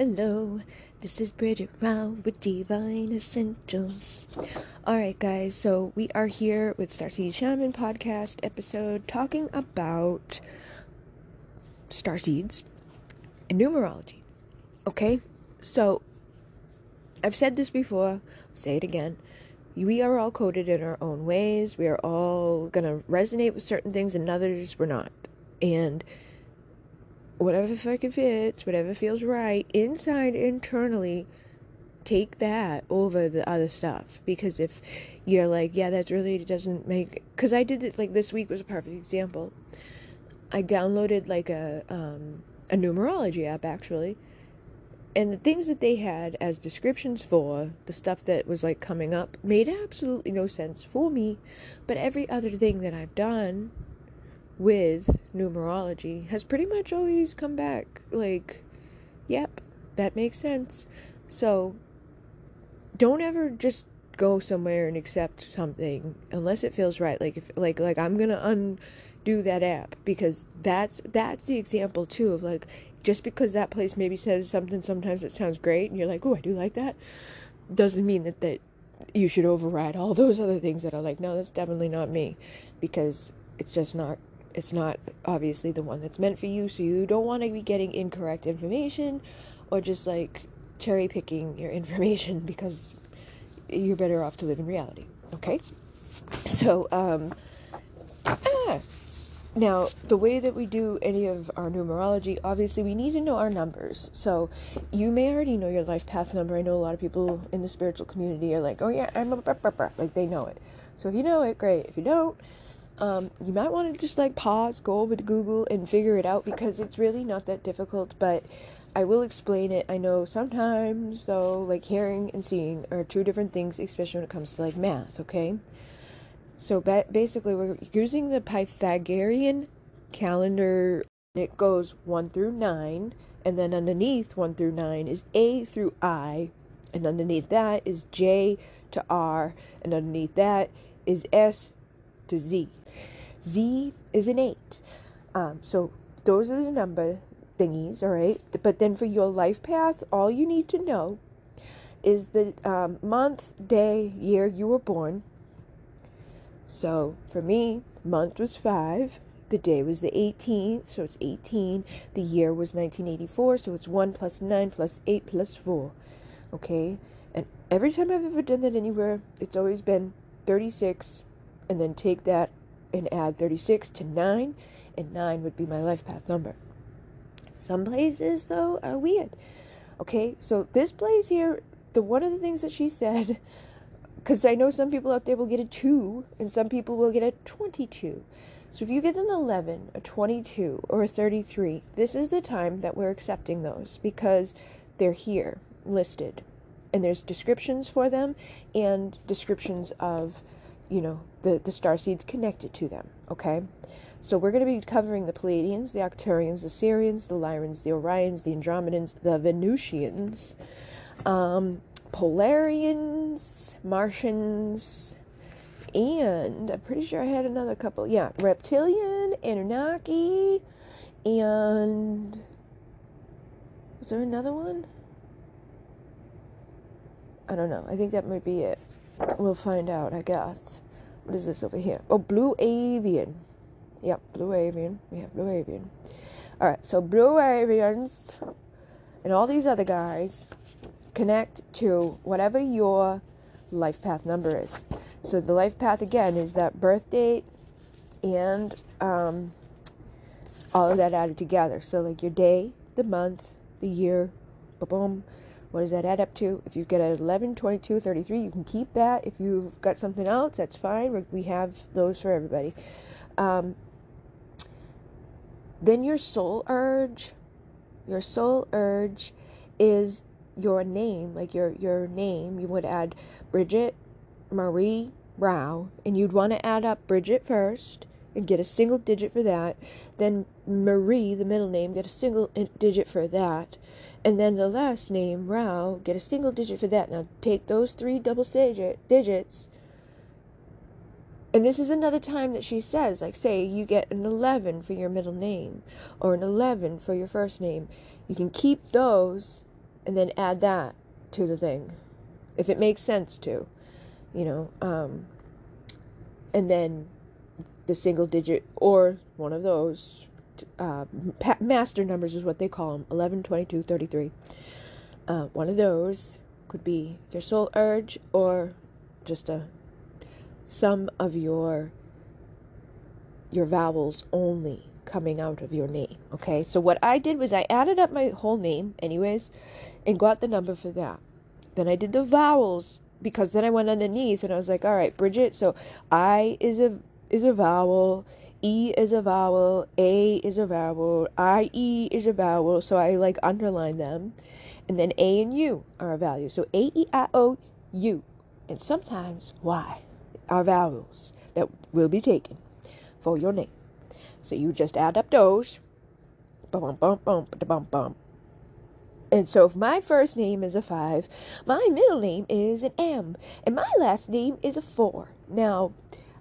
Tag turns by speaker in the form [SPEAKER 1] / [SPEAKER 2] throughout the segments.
[SPEAKER 1] Hello, this is Bridget Rao with Divine Essentials. Alright, guys, so we are here with Star Starseed Shaman podcast episode talking about starseeds and numerology. Okay, so I've said this before, say it again. We are all coded in our own ways. We are all gonna resonate with certain things and others we're not. And whatever fucking fits, whatever feels right inside internally, take that over the other stuff. Because if you're like, yeah, that's really it doesn't make. Because I did it like this week was a perfect example. I downloaded like a um, a numerology app actually, and the things that they had as descriptions for the stuff that was like coming up made absolutely no sense for me. But every other thing that I've done with numerology has pretty much always come back like, yep, that makes sense. So don't ever just go somewhere and accept something unless it feels right. Like if like like I'm gonna undo that app because that's that's the example too of like just because that place maybe says something sometimes it sounds great and you're like, oh I do like that doesn't mean that that you should override all those other things that are like, no, that's definitely not me because it's just not it's not obviously the one that's meant for you, so you don't want to be getting incorrect information or just like cherry picking your information because you're better off to live in reality. Okay? So, um, ah. now the way that we do any of our numerology, obviously, we need to know our numbers. So, you may already know your life path number. I know a lot of people in the spiritual community are like, oh, yeah, I'm a, like they know it. So, if you know it, great. If you don't, um, you might want to just like pause, go over to Google, and figure it out because it's really not that difficult. But I will explain it. I know sometimes, though, like hearing and seeing are two different things, especially when it comes to like math, okay? So ba- basically, we're using the Pythagorean calendar. It goes 1 through 9, and then underneath 1 through 9 is A through I, and underneath that is J to R, and underneath that is S to Z. Z is an 8. Um, so those are the number thingies, all right? But then for your life path, all you need to know is the um, month, day, year you were born. So for me, month was 5. The day was the 18th, so it's 18. The year was 1984, so it's 1 plus 9 plus 8 plus 4. Okay? And every time I've ever done that anywhere, it's always been 36 and then take that and add 36 to 9, and 9 would be my life path number. Some places, though, are weird. Okay, so this place here, the one of the things that she said, because I know some people out there will get a 2, and some people will get a 22. So if you get an 11, a 22, or a 33, this is the time that we're accepting those because they're here listed. And there's descriptions for them and descriptions of you know, the, the star seeds connected to them, okay? So we're going to be covering the Pleiadians, the Arcturians, the Sirians, the Lyrans, the Orions, the Andromedans, the Venusians, um, Polarians, Martians, and I'm pretty sure I had another couple. Yeah, Reptilian, Anunnaki, and was there another one? I don't know. I think that might be it. We'll find out, I guess. What is this over here? Oh, Blue Avian. Yep, Blue Avian. We have Blue Avian. Alright, so Blue Avians and all these other guys connect to whatever your life path number is. So the life path again is that birth date and um, all of that added together. So like your day, the month, the year, boom, what does that add up to? If you get an 11, 22, 33, you can keep that. If you've got something else, that's fine. We have those for everybody. Um, then your soul urge, your soul urge is your name, like your your name. You would add Bridget Marie Rao, and you'd want to add up Bridget first and get a single digit for that. Then Marie, the middle name, get a single digit for that and then the last name, Rao, get a single digit for that. Now take those three double digit digits. And this is another time that she says, like, say you get an 11 for your middle name or an 11 for your first name. You can keep those and then add that to the thing if it makes sense to, you know, um, and then the single digit or one of those uh, master numbers is what they call them 11, 22, 33. Uh, one of those could be your soul urge or just a sum of your your vowels only coming out of your name. Okay, so what I did was I added up my whole name, anyways, and got the number for that. Then I did the vowels because then I went underneath and I was like, all right, Bridget, so I is a is a vowel, E is a vowel, A is a vowel, I E is a vowel, so I like underline them. And then A and U are a value. So A E I O U. And sometimes Y are vowels that will be taken for your name. So you just add up those. Bum bum bum bum bum. And so if my first name is a five, my middle name is an M, and my last name is a four. Now,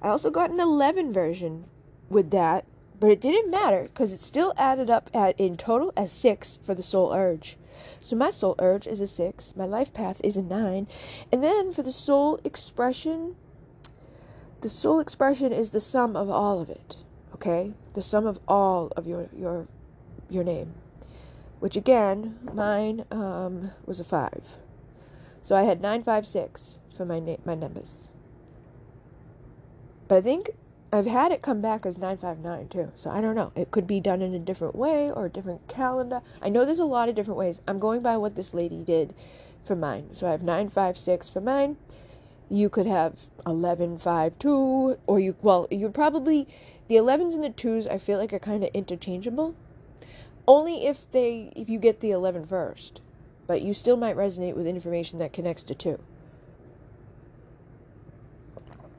[SPEAKER 1] I also got an 11 version with that, but it didn't matter because it still added up at in total as six for the soul urge. So my soul urge is a six, my life path is a nine, and then for the soul expression, the soul expression is the sum of all of it. Okay, the sum of all of your your your name which again, mine um, was a 5. So I had 956 for my, na- my numbers. But I think I've had it come back as 959 too. So I don't know. It could be done in a different way or a different calendar. I know there's a lot of different ways. I'm going by what this lady did for mine. So I have 956 for mine. You could have 1152 or you well, you probably the 11s and the 2s I feel like are kind of interchangeable only if they if you get the 11 first. But you still might resonate with information that connects to 2.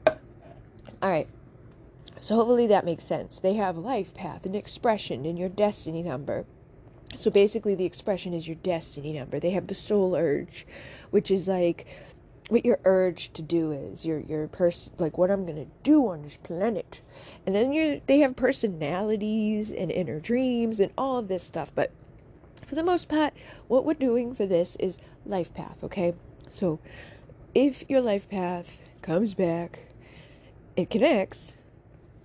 [SPEAKER 1] All right. So hopefully that makes sense. They have life path and expression in your destiny number. So basically the expression is your destiny number. They have the soul urge, which is like what your urge to do is your your person like what i'm gonna do on this planet and then you they have personalities and inner dreams and all of this stuff but for the most part what we're doing for this is life path okay so if your life path comes back it connects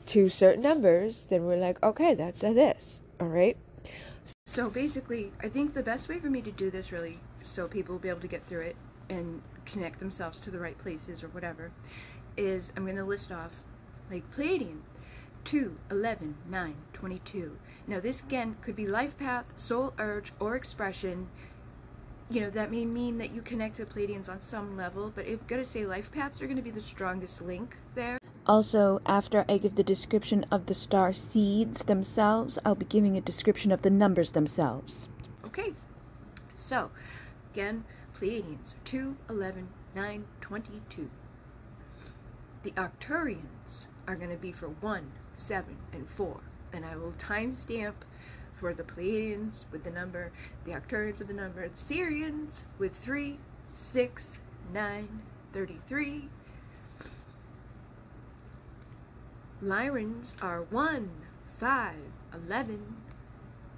[SPEAKER 1] to certain numbers then we're like okay that's a this all right
[SPEAKER 2] so basically i think the best way for me to do this really so people will be able to get through it and connect themselves to the right places or whatever, is I'm going to list off like Pleiadian 2, 11, 9, 22. Now this again could be life path, soul urge, or expression. You know, that may mean that you connect to Pleiadians on some level, but I've got to say life paths are going to be the strongest link there.
[SPEAKER 3] Also, after I give the description of the star seeds themselves, I'll be giving a description of the numbers themselves.
[SPEAKER 2] Okay, so again, Pleiadians 2, 11, 9, 22. The Arcturians are going to be for 1, 7, and 4. And I will timestamp for the Pleiadians with the number, the Arcturians with the number, the Sirians with 3, 6, 9, 33. Lyrans are 1, 5, 11.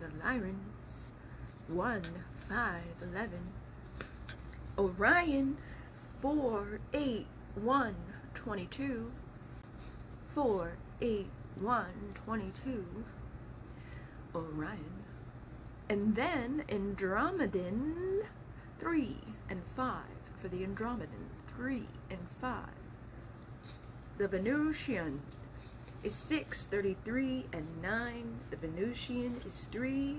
[SPEAKER 2] The Lyrans 1, 5, 11. Orion 4, 8, 1, 22. 4, 8, 1, 22. Orion. And then Andromedan 3 and 5 for the Andromedan 3 and 5. The Venusian is 6, 33 and 9. The Venusian is 3.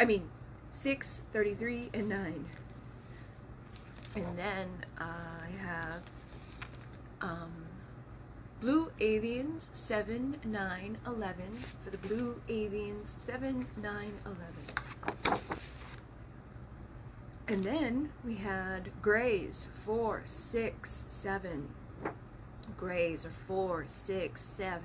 [SPEAKER 2] I mean 6, 33 and 9. And then I have um, Blue Avians 7, 9, 11 for the Blue Avians 7, 9, 11. And then we had Grays 4, 6, 7. Grays are 4, 6, 7.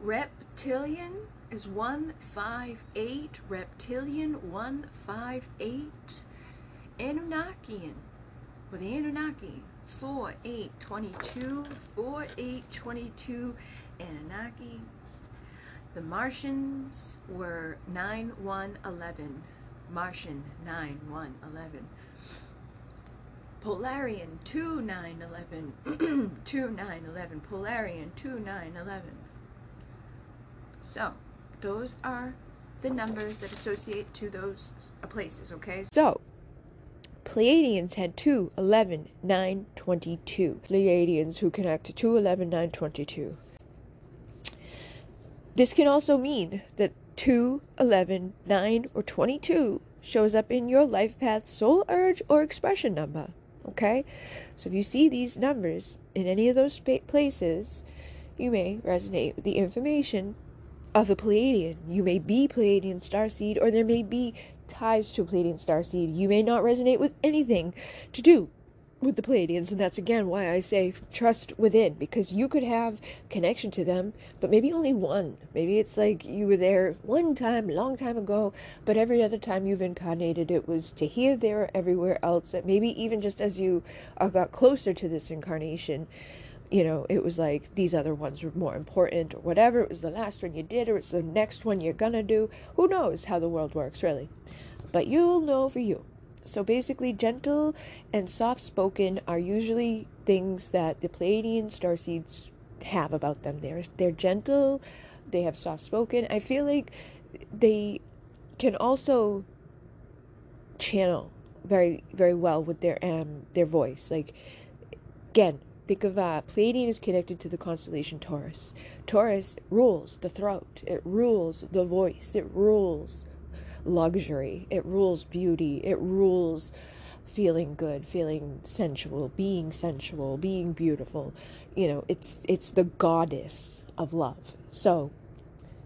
[SPEAKER 2] Reptilian is 158. Reptilian 1, 5, 8. Anunnakian, with the Anunnaki, 4, 8, 22, 4, 8, 22, Anunnaki. The Martians were 9, 1, 11. Martian 9 1 11. Polarian 2 9 11. 2 9 11. Polarian 2 9 11. So, those are the numbers that associate to those places, okay?
[SPEAKER 1] So, Pleiadians had 2, 11, 9, 22. Pleiadians who connect to 2, 11, 9, 22. This can also mean that 2, 11, 9, or 22 shows up in your life path soul urge or expression number. Okay? So if you see these numbers in any of those places, you may resonate with the information of a Pleiadian. You may be Pleiadian starseed, or there may be ties to a Pleiadian starseed. You may not resonate with anything to do with the Pleiadians, and that's again why I say trust within, because you could have connection to them, but maybe only one. Maybe it's like you were there one time, long time ago, but every other time you've incarnated, it was to here, there, or everywhere else. That maybe even just as you uh, got closer to this incarnation, you know, it was like these other ones were more important or whatever. It was the last one you did or it's the next one you're gonna do. Who knows how the world works, really? But you'll know for you. So basically, gentle and soft spoken are usually things that the Pleiadian starseeds have about them. They're, they're gentle, they have soft spoken. I feel like they can also channel very very well with their um their voice like again think of uh, Pleiadian is connected to the constellation Taurus. Taurus rules the throat. It rules the voice. It rules luxury. It rules beauty. It rules feeling good, feeling sensual, being sensual, being beautiful. You know, it's it's the goddess of love. So,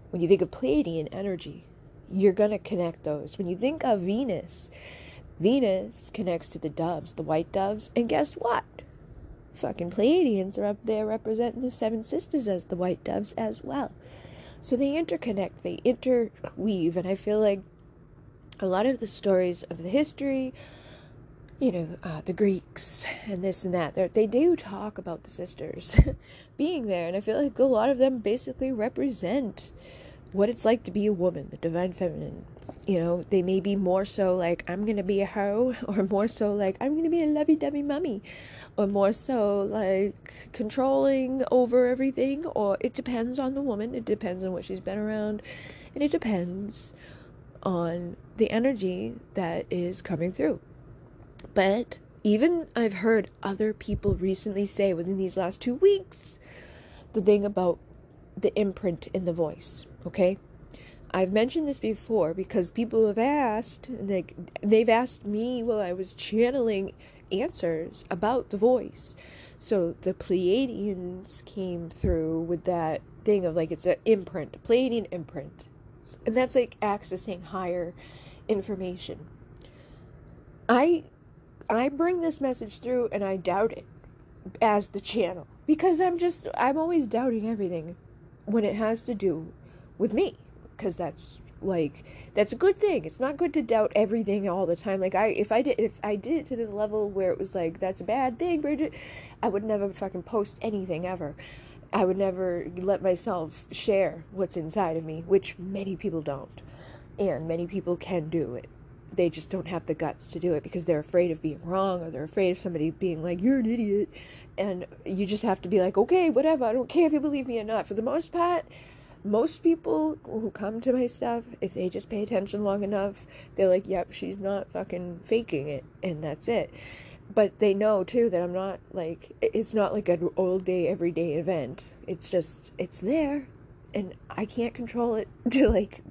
[SPEAKER 1] when you think of Pleiadian energy, you're going to connect those. When you think of Venus, Venus connects to the doves, the white doves, and guess what? Fucking Pleiadians are up there representing the Seven Sisters as the white doves as well. So they interconnect, they interweave, and I feel like a lot of the stories of the history, you know, uh, the Greeks and this and that, they do talk about the sisters being there, and I feel like a lot of them basically represent what it's like to be a woman, the divine feminine. You know, they may be more so like, I'm gonna be a hoe, or more so like, I'm gonna be a lovey dovey mummy, or more so like controlling over everything, or it depends on the woman, it depends on what she's been around, and it depends on the energy that is coming through. But even I've heard other people recently say within these last two weeks the thing about the imprint in the voice, okay? I've mentioned this before because people have asked, like, they've asked me while I was channeling answers about the voice. So the Pleiadians came through with that thing of like it's an imprint, Pleiadian imprint. And that's like accessing higher information. I I bring this message through and I doubt it as the channel because I'm just I'm always doubting everything when it has to do with me because that's like that's a good thing. It's not good to doubt everything all the time. Like i if i did if i did it to the level where it was like that's a bad thing bridget i would never fucking post anything ever. I would never let myself share what's inside of me which many people don't. And many people can do it. They just don't have the guts to do it because they're afraid of being wrong or they're afraid of somebody being like you're an idiot. And you just have to be like okay whatever. I don't care if you believe me or not. For the most part most people who come to my stuff, if they just pay attention long enough, they're like, yep, she's not fucking faking it, and that's it. But they know too that I'm not like, it's not like an all day, everyday event. It's just, it's there, and I can't control it to like,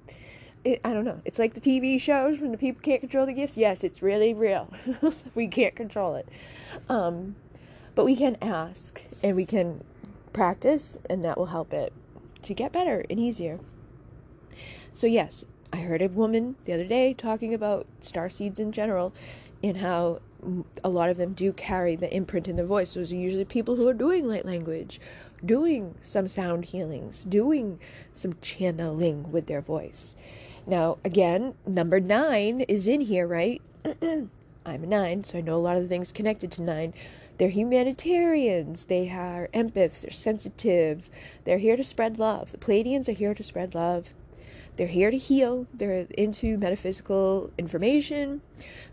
[SPEAKER 1] it, I don't know. It's like the TV shows when the people can't control the gifts. Yes, it's really real. we can't control it. Um, but we can ask and we can practice, and that will help it to get better and easier. So, yes, I heard a woman the other day talking about star seeds in general and how a lot of them do carry the imprint in their voice. Those are usually people who are doing light language, doing some sound healings, doing some channeling with their voice. Now, again, number nine is in here, right? I'm a nine, so I know a lot of the things connected to nine. They're humanitarians, they are empaths, they're sensitive, they're here to spread love. The Pleiadians are here to spread love. They're here to heal. They're into metaphysical information.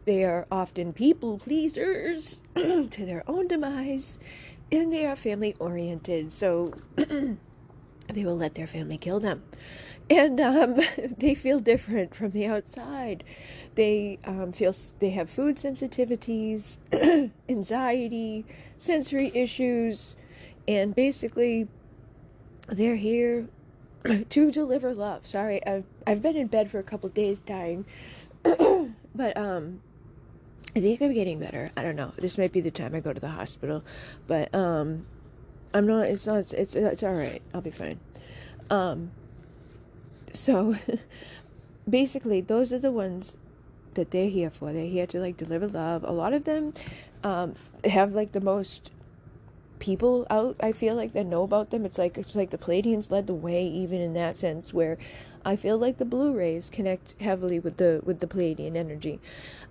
[SPEAKER 1] They are often people pleasers to their own demise, and they are family oriented. So they will let their family kill them. And um, they feel different from the outside. They um, feel they have food sensitivities, anxiety, sensory issues, and basically they're here to deliver love. Sorry, I've I've been in bed for a couple days dying, but um, I think I'm getting better. I don't know. This might be the time I go to the hospital, but um, I'm not. It's not. It's it's all right. I'll be fine. Um, so basically, those are the ones that they're here for. They're here to like deliver love. A lot of them um, have like the most people out i feel like that know about them it's like it's like the pleiadians led the way even in that sense where i feel like the blue rays connect heavily with the with the pleiadian energy.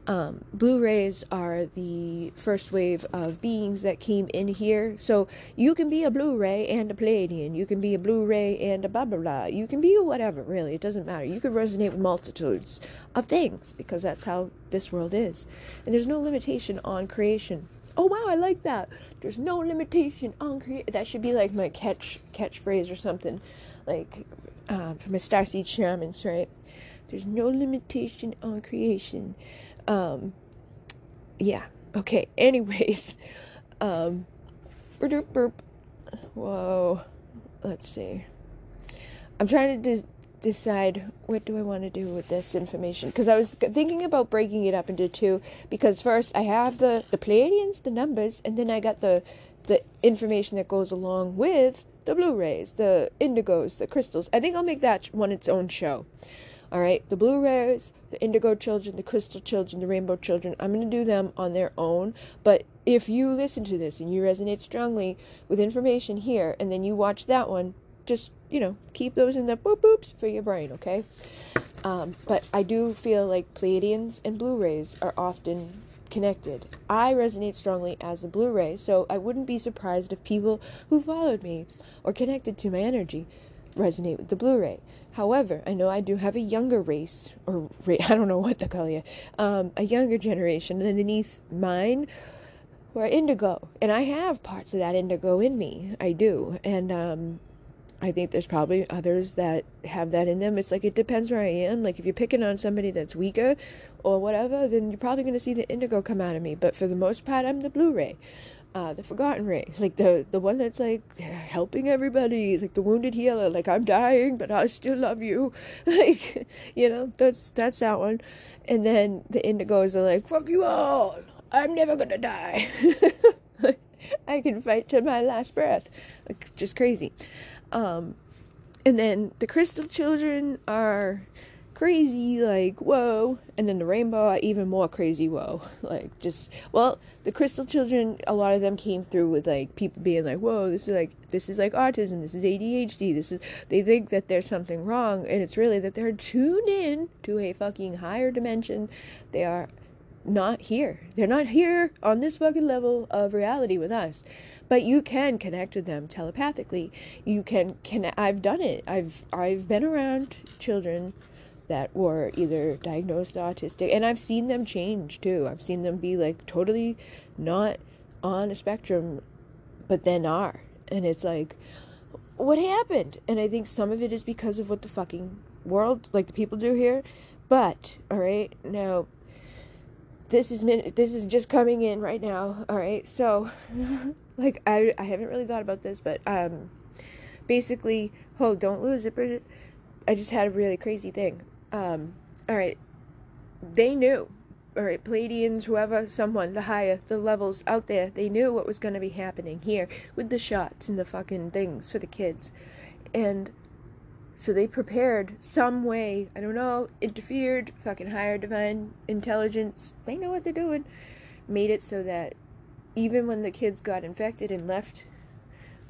[SPEAKER 1] Um, blue rays are the first wave of beings that came in here. So you can be a blue ray and a pleiadian. You can be a blue ray and a blah blah blah. You can be whatever really. It doesn't matter. You can resonate with multitudes of things because that's how this world is. And there's no limitation on creation. Oh wow, I like that. There's no limitation on create. That should be like my catch catchphrase or something, like um, for my starseed shamans, right? There's no limitation on creation. Um, yeah. Okay. Anyways, um, burp, burp. Whoa. Let's see. I'm trying to. Dis- decide what do I want to do with this information because I was thinking about breaking it up into two because first I have the the Pleiadians, the numbers, and then I got the the information that goes along with the blue rays, the indigos, the crystals. I think I'll make that one its own show. All right, the blue rays, the indigo children, the crystal children, the rainbow children. I'm going to do them on their own, but if you listen to this and you resonate strongly with information here and then you watch that one, just you know, keep those in the boop boops for your brain, okay? Um, but I do feel like Pleiadians and blue rays are often connected. I resonate strongly as a blue ray, so I wouldn't be surprised if people who followed me or connected to my energy resonate with the blue ray. However, I know I do have a younger race, or ra- I don't know what to call you, um, a younger generation underneath mine who are indigo. And I have parts of that indigo in me. I do. And um, I think there's probably others that have that in them. It's like it depends where I am. Like if you're picking on somebody that's weaker or whatever, then you're probably gonna see the indigo come out of me. But for the most part, I'm the blue ray, uh, the forgotten ray, like the the one that's like helping everybody, like the wounded healer. Like I'm dying, but I still love you. like you know, that's that's that one. And then the indigos are like, fuck you all. I'm never gonna die. I can fight to my last breath. Like just crazy. Um, and then the crystal children are crazy, like, whoa. And then the rainbow are even more crazy, whoa. Like, just, well, the crystal children, a lot of them came through with, like, people being like, whoa, this is like, this is like autism, this is ADHD, this is, they think that there's something wrong, and it's really that they're tuned in to a fucking higher dimension. They are not here. They're not here on this fucking level of reality with us but you can connect with them telepathically. You can can i've done it. I've i've been around children that were either diagnosed autistic and i've seen them change too. I've seen them be like totally not on a spectrum but then are. And it's like what happened? And i think some of it is because of what the fucking world like the people do here. But all right now this is min- this is just coming in right now all right? So like I I haven't really thought about this, but um, basically, oh, don't lose it, Bridget. I just had a really crazy thing. Um, all right, they knew. All right, Pleiadians, whoever, someone, the higher, the levels out there, they knew what was going to be happening here with the shots and the fucking things for the kids, and so they prepared some way. I don't know, interfered. Fucking higher divine intelligence. They know what they're doing. Made it so that even when the kids got infected and left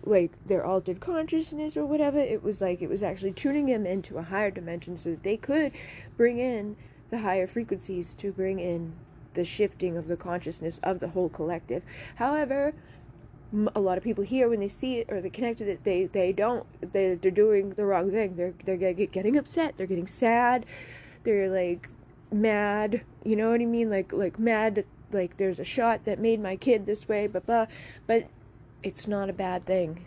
[SPEAKER 1] like their altered consciousness or whatever, it was like it was actually tuning them into a higher dimension so that they could bring in the higher frequencies to bring in the shifting of the consciousness of the whole collective. However, a lot of people here when they see it or they connect with it, they they don't. They they're doing the wrong thing. They're they're getting upset. They're getting sad. They're like mad. You know what I mean? Like like mad like there's a shot that made my kid this way. Blah blah. But it's not a bad thing.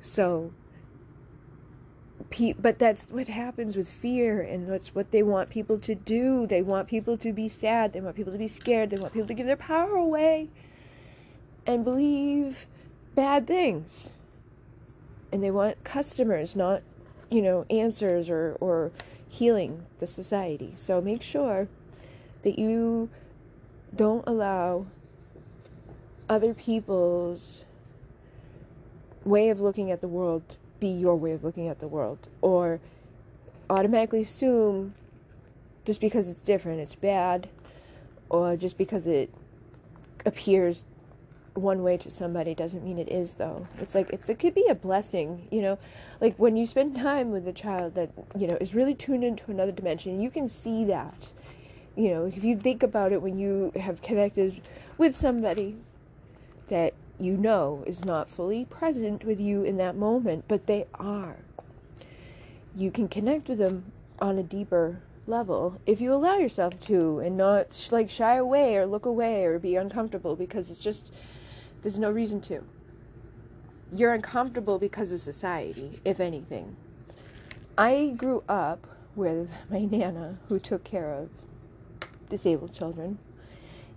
[SPEAKER 1] So. But that's what happens with fear and that's what they want people to do they want people to be sad they want people to be scared they want people to give their power away and believe bad things. And they want customers, not, you know, answers or, or healing the society. So make sure that you don't allow other people's way of looking at the world be your way of looking at the world or automatically assume just because it's different it's bad or just because it appears one way to somebody doesn't mean it is though. It's like it's it could be a blessing you know? Like when you spend time with a child that you know is really tuned into another dimension you can see that you know if you think about it when you have connected with somebody that you know is not fully present with you in that moment but they are you can connect with them on a deeper level if you allow yourself to and not like shy away or look away or be uncomfortable because it's just there's no reason to. You're uncomfortable because of society, if anything. I grew up with my nana who took care of disabled children.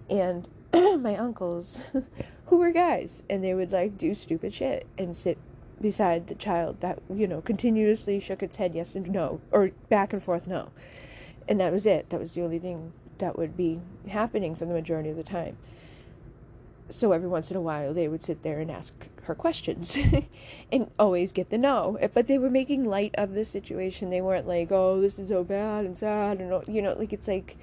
[SPEAKER 1] And my uncles who were guys and they would like do stupid shit and sit beside the child that you know continuously shook its head yes and no or back and forth no. And that was it. That was the only thing that would be happening for the majority of the time. So every once in a while they would sit there and ask her questions and always get the no. But they were making light of the situation. They weren't like oh this is so bad and sad and you know like it's like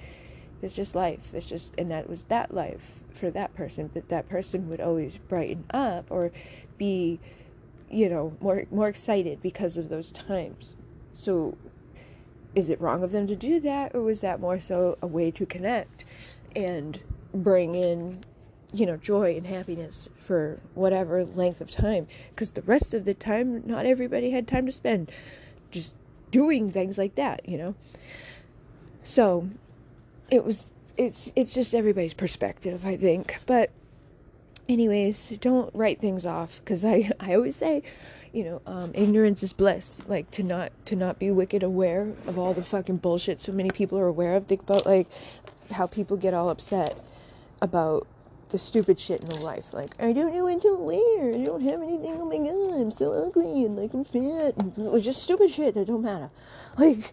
[SPEAKER 1] it's just life it's just and that was that life for that person but that person would always brighten up or be you know more more excited because of those times so is it wrong of them to do that or was that more so a way to connect and bring in you know, joy and happiness for whatever length of time. Because the rest of the time, not everybody had time to spend just doing things like that, you know. So it was, it's, it's just everybody's perspective, I think. But, anyways, don't write things off because I, I always say, you know, um, ignorance is bliss. Like to not to not be wicked aware of all the fucking bullshit so many people are aware of. Think about like how people get all upset about the stupid shit in life. Like, I don't know what to wear. I don't have anything. Oh my god, I'm so ugly and like I'm fat. And just stupid shit that don't matter. Like,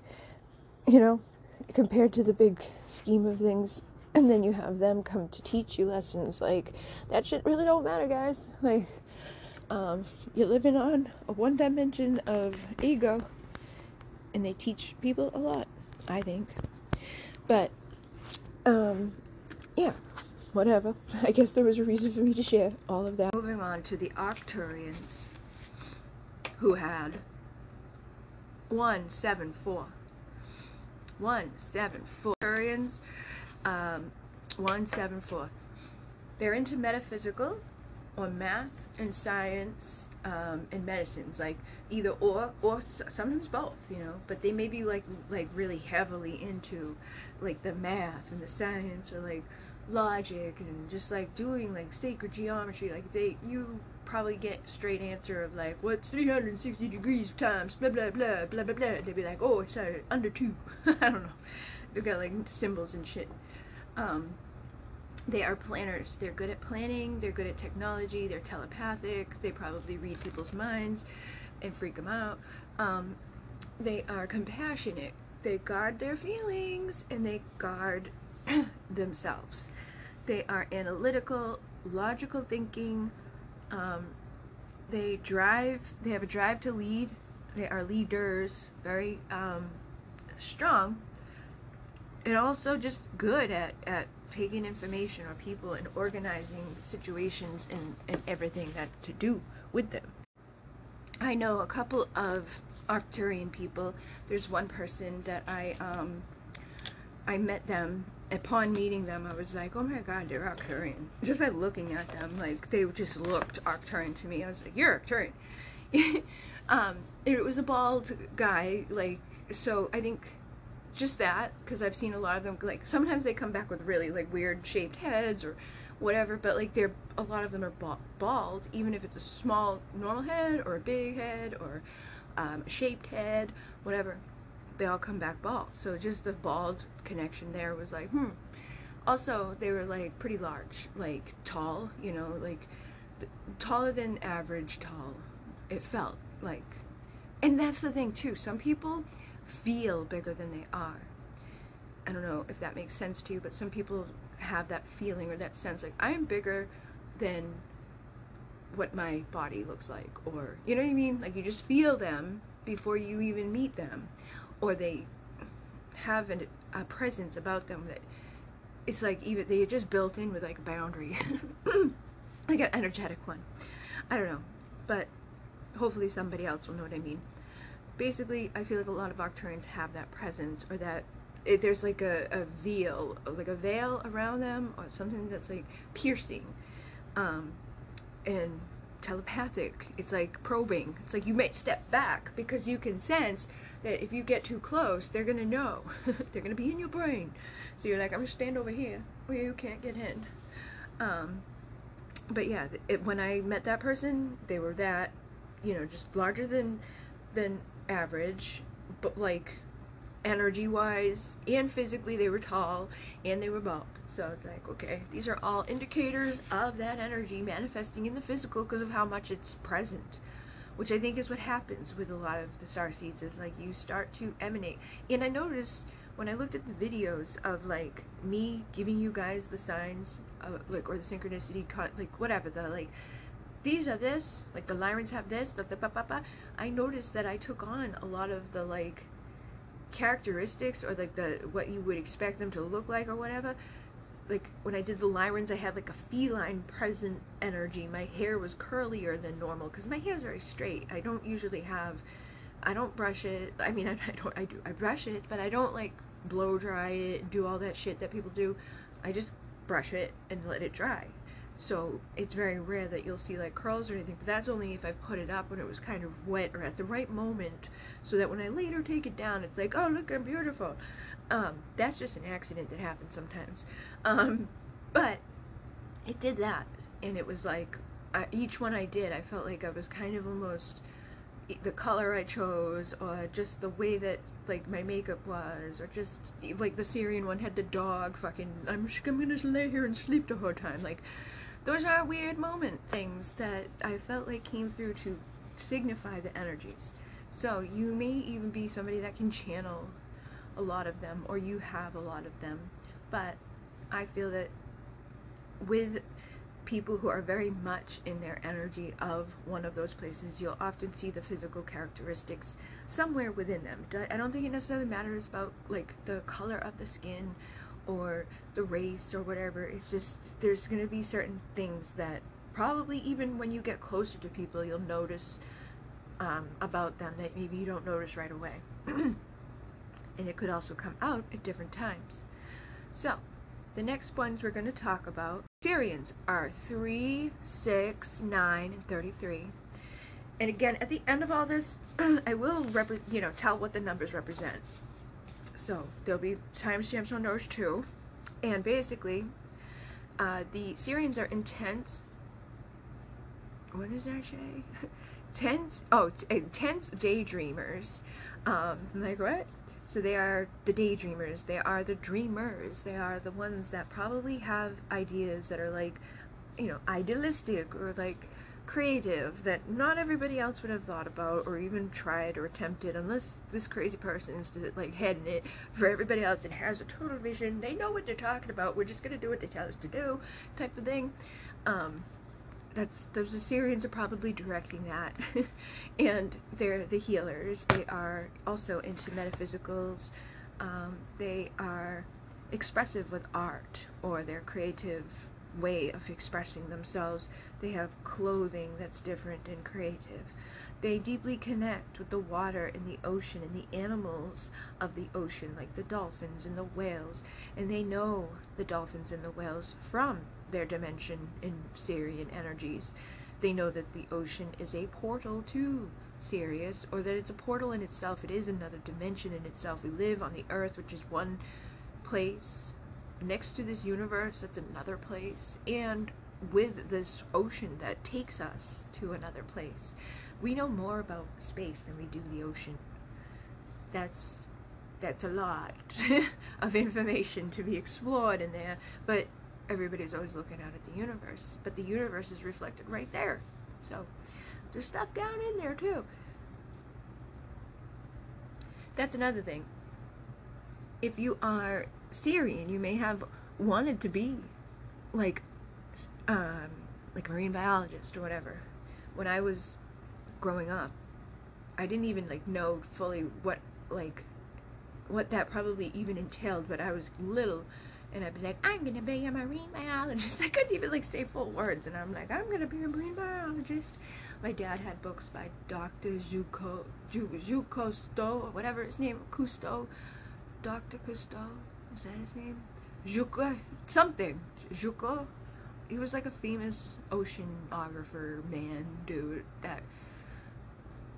[SPEAKER 1] you know, compared to the big scheme of things. And then you have them come to teach you lessons. Like, that shit really don't matter, guys. Like, um, you're living on a one dimension of ego. And they teach people a lot, I think. But, um, yeah whatever. I guess there was a reason for me to share all of that.
[SPEAKER 2] Moving on to the Arcturians, who had 174. 174. Arcturians, um, 174. They're into metaphysical or math and science um, and medicines, like either or, or sometimes both, you know. But they may be like like really heavily into like the math and the science, or like logic and just like doing like sacred geometry like they you probably get straight answer of like what's 360 degrees times blah blah blah blah blah blah. They'd be like oh it's uh, under two. I don't know. They've got like symbols and shit. Um they are planners. They're good at planning they're good at technology they're telepathic they probably read people's minds and freak them out. Um they are compassionate. They guard their feelings and they guard themselves. They are analytical, logical thinking. Um, they drive. They have a drive to lead. They are leaders, very um, strong, and also just good at at taking information or people and organizing situations and and everything that to do with them. I know a couple of Arcturian people. There's one person that I um, I met them. Upon meeting them, I was like, "Oh my God, they're Arcturian!" Just by looking at them, like they just looked Arcturian to me. I was like, "You're Arcturian." um, it was a bald guy, like so. I think just that because I've seen a lot of them. Like sometimes they come back with really like weird shaped heads or whatever, but like they're a lot of them are bald, even if it's a small normal head or a big head or um, shaped head, whatever. They all come back bald. So just the bald connection there was like, hmm. Also, they were like pretty large, like tall, you know, like taller than average tall. It felt like, and that's the thing too. Some people feel bigger than they are. I don't know if that makes sense to you, but some people have that feeling or that sense like I am bigger than what my body looks like or you know what I mean like you just feel them before you even meet them or they have an, a presence about them that it's like even they just built in with like a boundary like an energetic one I don't know but hopefully somebody else will know what I mean basically I feel like a lot of Arcturians have that presence or that there's like a, a veil, like a veil around them, or something that's like piercing, um, and telepathic. It's like probing. It's like you might step back because you can sense that if you get too close, they're gonna know. they're gonna be in your brain. So you're like, I'm gonna stand over here where you can't get in. Um, but yeah, it, when I met that person, they were that, you know, just larger than than average, but like energy wise and physically they were tall and they were bald so it's like okay these are all indicators of that energy manifesting in the physical because of how much it's present which i think is what happens with a lot of the star seeds is like you start to emanate and i noticed when i looked at the videos of like me giving you guys the signs of, like or the synchronicity cut like whatever the like these are this like the Lyrans have this the, the, ba, ba, ba. i noticed that i took on a lot of the like characteristics or like the what you would expect them to look like or whatever like when I did the Lyrans I had like a feline present energy. My hair was curlier than normal because my hair is very straight. I don't usually have I don't brush it. I mean I, I don't I do I brush it but I don't like blow dry it do all that shit that people do. I just brush it and let it dry so it's very rare that you'll see like curls or anything but that's only if I put it up when it was kind of wet or at the right moment so that when I later take it down it's like oh look I'm beautiful. Um, that's just an accident that happens sometimes. Um, but it did that and it was like I, each one I did I felt like I was kind of almost the color I chose or just the way that like my makeup was or just like the Sirian one had the dog fucking I'm, I'm gonna lay here and sleep the whole time like those are weird moment things that I felt like came through to signify the energies. So you may even be somebody that can channel a lot of them or you have a lot of them. But I feel that with people who are very much in their energy of one of those places, you'll often see the physical characteristics somewhere within them. I don't think it necessarily matters about like the color of the skin or the race or whatever. It's just there's going to be certain things that probably even when you get closer to people, you'll notice um, about them that maybe you don't notice right away. and it could also come out at different times. So, the next ones we're going to talk about Sirians are 3, 6, 9, and 33. And again, at the end of all this, I will you know tell what the numbers represent. So there'll be timestamps on those too. And basically, uh, the Sirians are intense. What does that say? tense. Oh, intense daydreamers. Um, like what? So they are the daydreamers. They are the dreamers. They are the ones that probably have ideas that are like, you know, idealistic or like creative that not everybody else would have thought about or even tried or attempted unless this crazy person is like heading it for everybody else and has a total vision. They know what they're talking about. We're just gonna do what they tell us to do type of thing. Um, that's those Assyrians are probably directing that. And they're the healers. They are also into metaphysicals. Um, they are expressive with art or they're creative way of expressing themselves. They have clothing that's different and creative. They deeply connect with the water and the ocean and the animals of the ocean, like the dolphins and the whales, and they know the dolphins and the whales from their dimension in Sirian energies. They know that the ocean is a portal to Sirius, or that it's a portal in itself. It is another dimension in itself. We live on the earth, which is one place. Next to this universe, that's another place. And with this ocean that takes us to another place. We know more about space than we do the ocean. That's that's a lot of information to be explored in there, but everybody's always looking out at the universe. But the universe is reflected right there. So there's stuff down in there too. That's another thing. If you are Sirian, you may have wanted to be like um, like a marine biologist or whatever. When I was growing up, I didn't even like know fully what like what that probably even entailed, but I was little and I'd be like, I'm gonna be a marine biologist. I couldn't even like say full words, and I'm like, I'm gonna be a marine biologist. My dad had books by Dr. Juco, Ju, Cousteau, or whatever his name, Cousteau, Dr. Cousteau, is that his name? Juco, something, Juco. He was like a famous oceanographer man dude that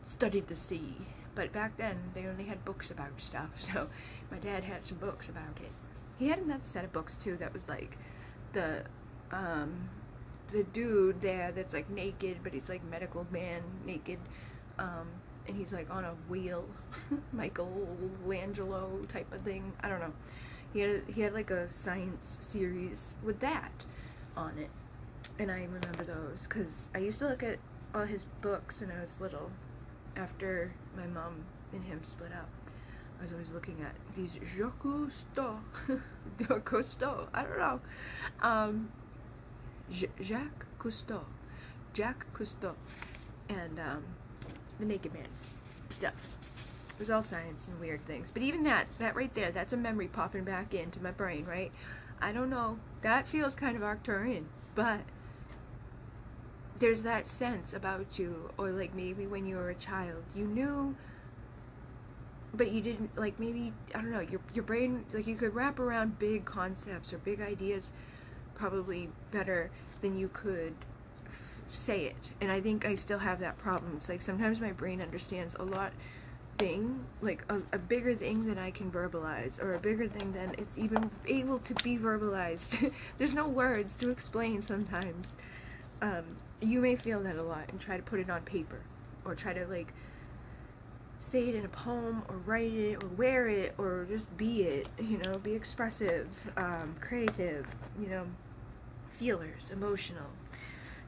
[SPEAKER 2] studied the sea. But back then, they only had books about stuff, so my dad had some books about it. He had another set of books too that was like the um, the dude there that's like naked, but he's like medical man naked, um, and he's like on a wheel, Michael Michelangelo type of thing. I don't know. He had he had like a science series with that on it, and I remember those because I used to look at all his books when I was little, after my mom and him split up. I was always looking at these Jacques Cousteau, Jacques Cousteau, I don't know, um, Jacques Cousteau, Jacques Cousteau, and um, the Naked Man stuff. It was all science and weird things, but even that, that right there, that's a memory popping back into my brain, right? I don't know. That feels kind of Arcturian, but there's that sense about you, or like maybe when you were a child, you knew, but you didn't like maybe I don't know. Your your brain like you could wrap around big concepts or big ideas probably better than you could say it. And I think I still have that problem. It's like sometimes my brain understands a lot thing, like a, a, bigger thing than I can verbalize, or a bigger thing than it's even able to be verbalized. There's no words to explain sometimes. Um, you may feel that a lot and try to put it on paper, or try to like say it in a poem, or write it, or wear it, or just be it. You know, be expressive, um, creative. You know, feelers, emotional,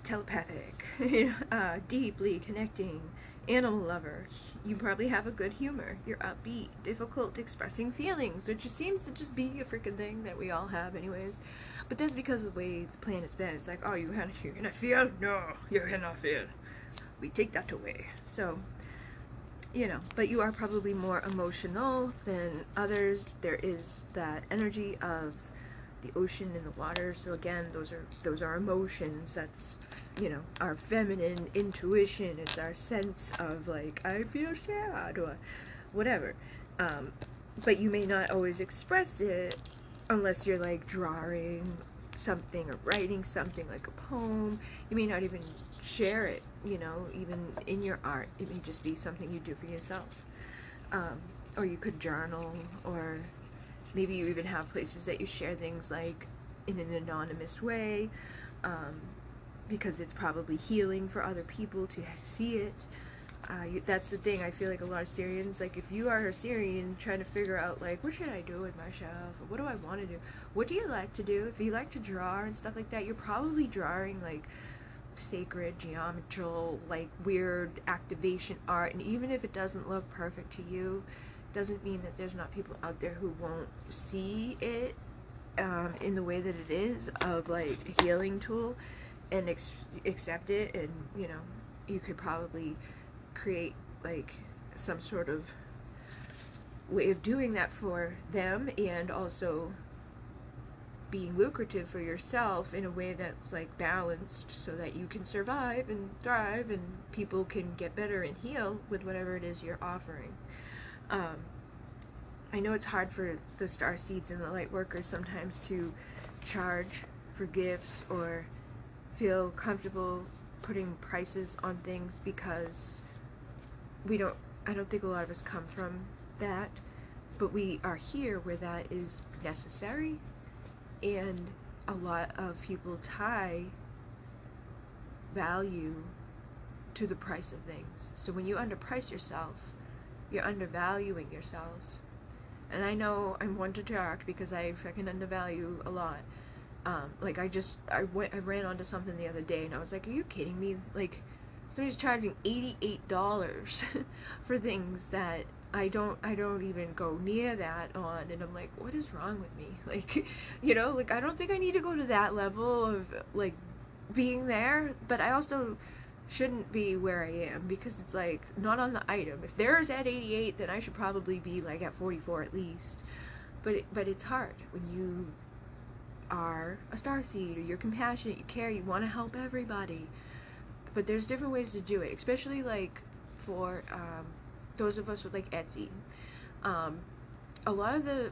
[SPEAKER 2] telepathic, uh, deeply connecting, animal lover. You probably have a good humor. You're upbeat, difficult expressing feelings, which just seems to just be a freaking thing that we all have, anyways. But that's because of the way the planet's been. It's like, oh, you cannot, you cannot feel? No, you cannot feel. We take that away. So, you know, but you are probably more emotional than others. There is that energy of the ocean and the water. So again, those are those are emotions. That's you know our feminine intuition. It's our sense of like I feel sad or whatever. Um, but you may not always express it unless you're like drawing something or writing something like a poem. You may not even share it. You know, even in your art, it may just be something you do for yourself. Um, or you could journal or maybe you even have places that you share things like in an anonymous way um, because it's probably healing for other people to see it. Uh, that's the thing. I feel like a lot of Sirians, like if you are a Sirian trying to figure out like what should I do with myself, what do I want to do, what do you like to do? If you like to draw and stuff like that, you're probably drawing like sacred, geometrical, like weird activation art, and even if it doesn't look perfect to you, doesn't mean that there's not people out there who won't see it um, in the way that it is of like a healing tool and ex- accept it and you know you could probably create like some sort of way of doing that for them and also being lucrative for yourself in a way that's like balanced so that you can survive and thrive and people can get better and heal with whatever it is you're offering. Um, I know it's hard for the star seeds and the light workers sometimes to charge for gifts or feel comfortable putting prices on things because we don't I don't think a lot of us come from that but we are here where that is necessary. And a lot of people tie value to the price of things. So when you underprice yourself you're undervaluing yourself. And I know I'm one to talk because I fucking undervalue a lot um, like I just I went I ran onto something the other day and I was like, are you kidding me? Like somebody's charging eighty eight dollars for things that I don't I don't even go near that on and I'm like, what is wrong with me? Like, you know, like I don't think I need to go to that level of like being there, but I also shouldn't be where I am because it's like not on the item. If there's at 88, then I should probably be like at 44 at least. But it, but it's hard when you are a star seed or you're compassionate, you care, you want to help everybody. But there's different ways to do it, especially like for um, those of us with like Etsy. Um, a lot of the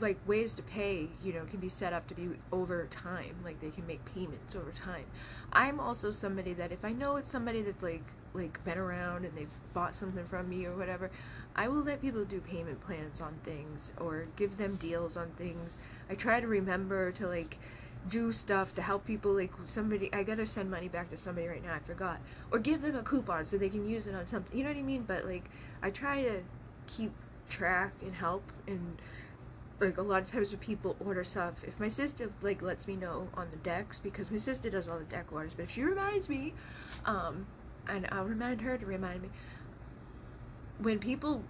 [SPEAKER 2] like ways to pay, you know, can be set up to be over time. Like they can make payments over time. I'm also somebody that if I know it's somebody that's like like been around and they've bought something from me or whatever, I will let people do payment plans on things or give them deals on things. I try to remember to like do stuff to help people like somebody I gotta send money back to somebody right now, I forgot. Or give them a coupon so they can use it on something you know what I mean? But like I try to keep track and help and like a lot of times when people order stuff, if my sister like lets me know on the decks because my sister does all the deck orders, but if she reminds me, um, and I'll remind her to remind me, when people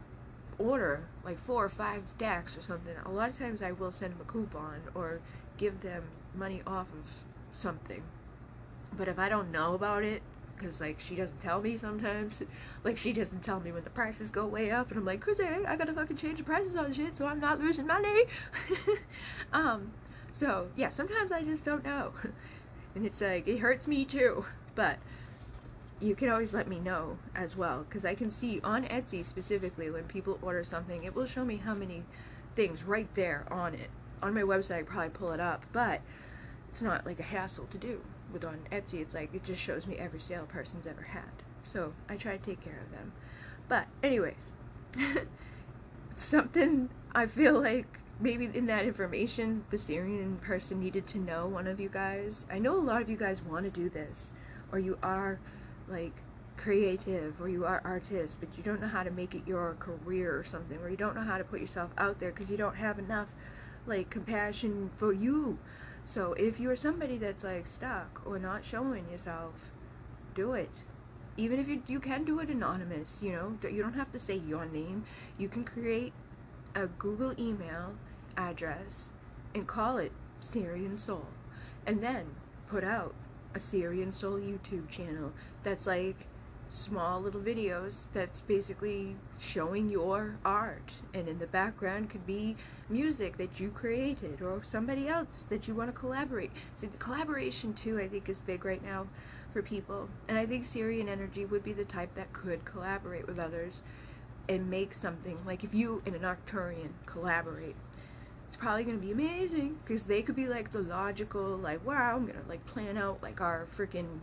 [SPEAKER 2] order like four or five decks or something, a lot of times I will send them a coupon or give them money off of something. But if I don't know about it, because like she doesn't tell me sometimes, like she doesn't tell me when the prices go way up, and I'm like, Chrissy, I gotta fucking change the prices on shit so I'm not losing money. um, so yeah, sometimes I just don't know, and it's like it hurts me too, but you can always let me know as well because I can see on Etsy specifically when people order something it will show me how many things right there on it. On my website I probably pull it up but it's not like a hassle to do with on Etsy. It's like it just shows me every sale person's ever had. So I try to take care of them. But anyways something I feel like maybe in that information the Sirian person needed to know one of you guys. I know a lot of you guys want to do this or you are like creative or you are artist but you don't know how to make it your career or something or you don't know how to put yourself out there because you don't have enough like compassion for you. So if you're somebody that's like stuck or not showing yourself do it. Even if you you can do it anonymous you know you don't have to say your name. You can create a google email address and call it Sirian Soul and then put out a Sirian Soul YouTube channel that's like small little videos that's basically showing your art. And in the background could be music that you created or somebody else that you want to collaborate. So the collaboration too I think is big right now for people. And I think Sirian Energy would be the type that could collaborate with others and make something. Like if you and an Arcturian collaborate probably gonna be amazing because they could be like the logical like wow i'm gonna like plan out like our freaking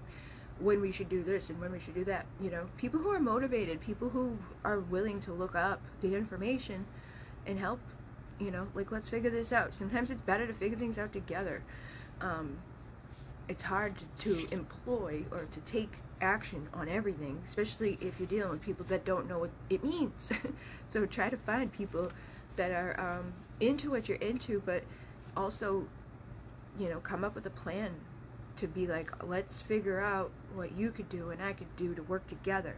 [SPEAKER 2] when we should do this and when we should do that you know? People who are motivated people who are willing to look up the information and help you know? Like let's figure this out. Sometimes it's better to figure things out together. Um, it's hard to, to employ or to take action on everything especially if you're dealing with people that don't know what it means. So try to find people that are um, into what you're into, but also, you know, come up with a plan to be like, let's figure out what you could do and I could do to work together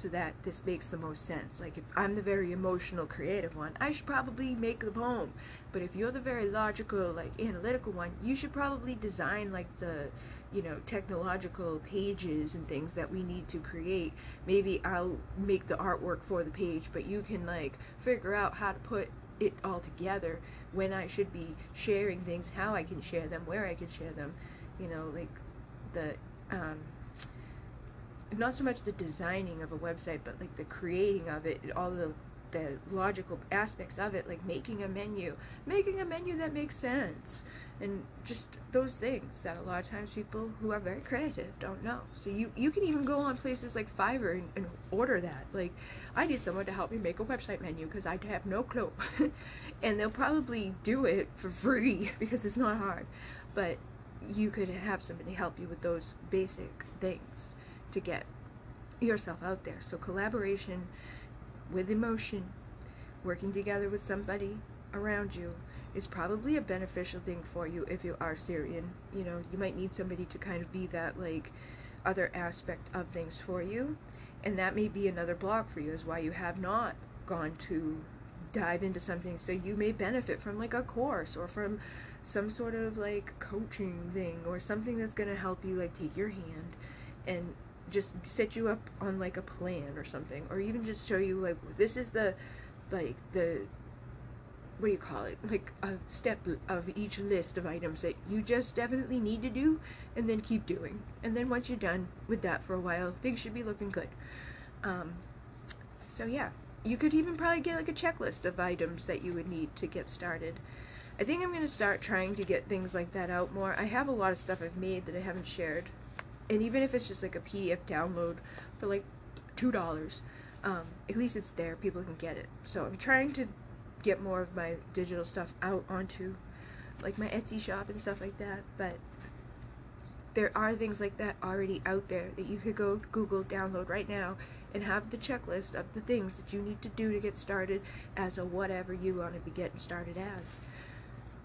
[SPEAKER 2] so that this makes the most sense. Like if I'm the very emotional creative one, I should probably make the poem. But if you're the very logical like analytical one, you should probably design like the you know technological pages and things that we need to create. Maybe I'll make the artwork for the page, but you can like figure out how to put it all together when I should be sharing things, how I can share them, where I can share them, you know, like the um, not so much the designing of a website, but like the creating of it, all the the logical aspects of it, like making a menu, making a menu that makes sense, and just those things that a lot of times people who are very creative don't know. So you you can even go on places like Fiverr and, and order that. Like I need someone to help me make a website menu because I have no clue, and they'll probably do it for free because it's not hard, but you could have somebody help you with those basic things to get yourself out there. So collaboration with emotion, working together with somebody around you is probably a beneficial thing for you if you are Sirian. You know, you might need somebody to kind of be that like other aspect of things for you. And that may be another block for you is why you have not gone to dive into something so you may benefit from like a course or from some sort of like coaching thing or something that's going to help you like take your hand and just set you up on like a plan or something or even just show you like this is the like the what do you call it like a step of each list of items that you just definitely need to do and then keep doing and then once you're done with that for a while things should be looking good um, so yeah you could even probably get like a checklist of items that you would need to get started I think I'm going to start trying to get things like that out more. I have a lot of stuff I've made that I haven't shared and even if it's just like a PDF download for like two dollars, um, at least it's there. People can get it. So I'm trying to get more of my digital stuff out onto like my Etsy shop and stuff like that. But there are things like that already out there that you could go Google download right now and have the checklist of the things that you need to do to get started as a whatever you want to be getting started as.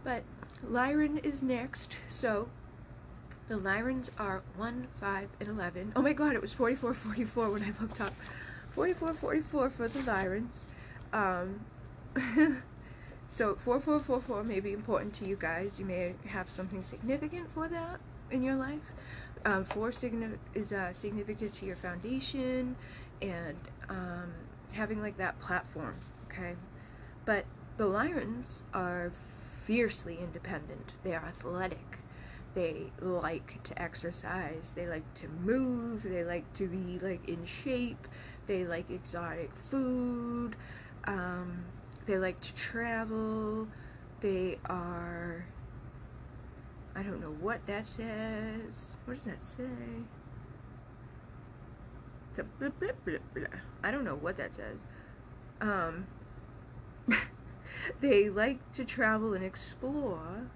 [SPEAKER 2] But Lyran is next, so the Lyrans are 1, 5, and 11. Oh my god, it was 44, 44 when I looked up. 44, 44 for the Lyrans. Um, so 4444 may be important to you guys. You may have something significant for that in your life. Um, 4 signi is uh, significant to your foundation and um, having like that platform, okay? But the Lyrans are fiercely independent. They are athletic they like to exercise they like to move they like to be like in shape they like exotic food um, they like to travel they are I don't know what that says what does that say it's a blah, blah, blah, blah. I don't know what that says um they like to travel and explore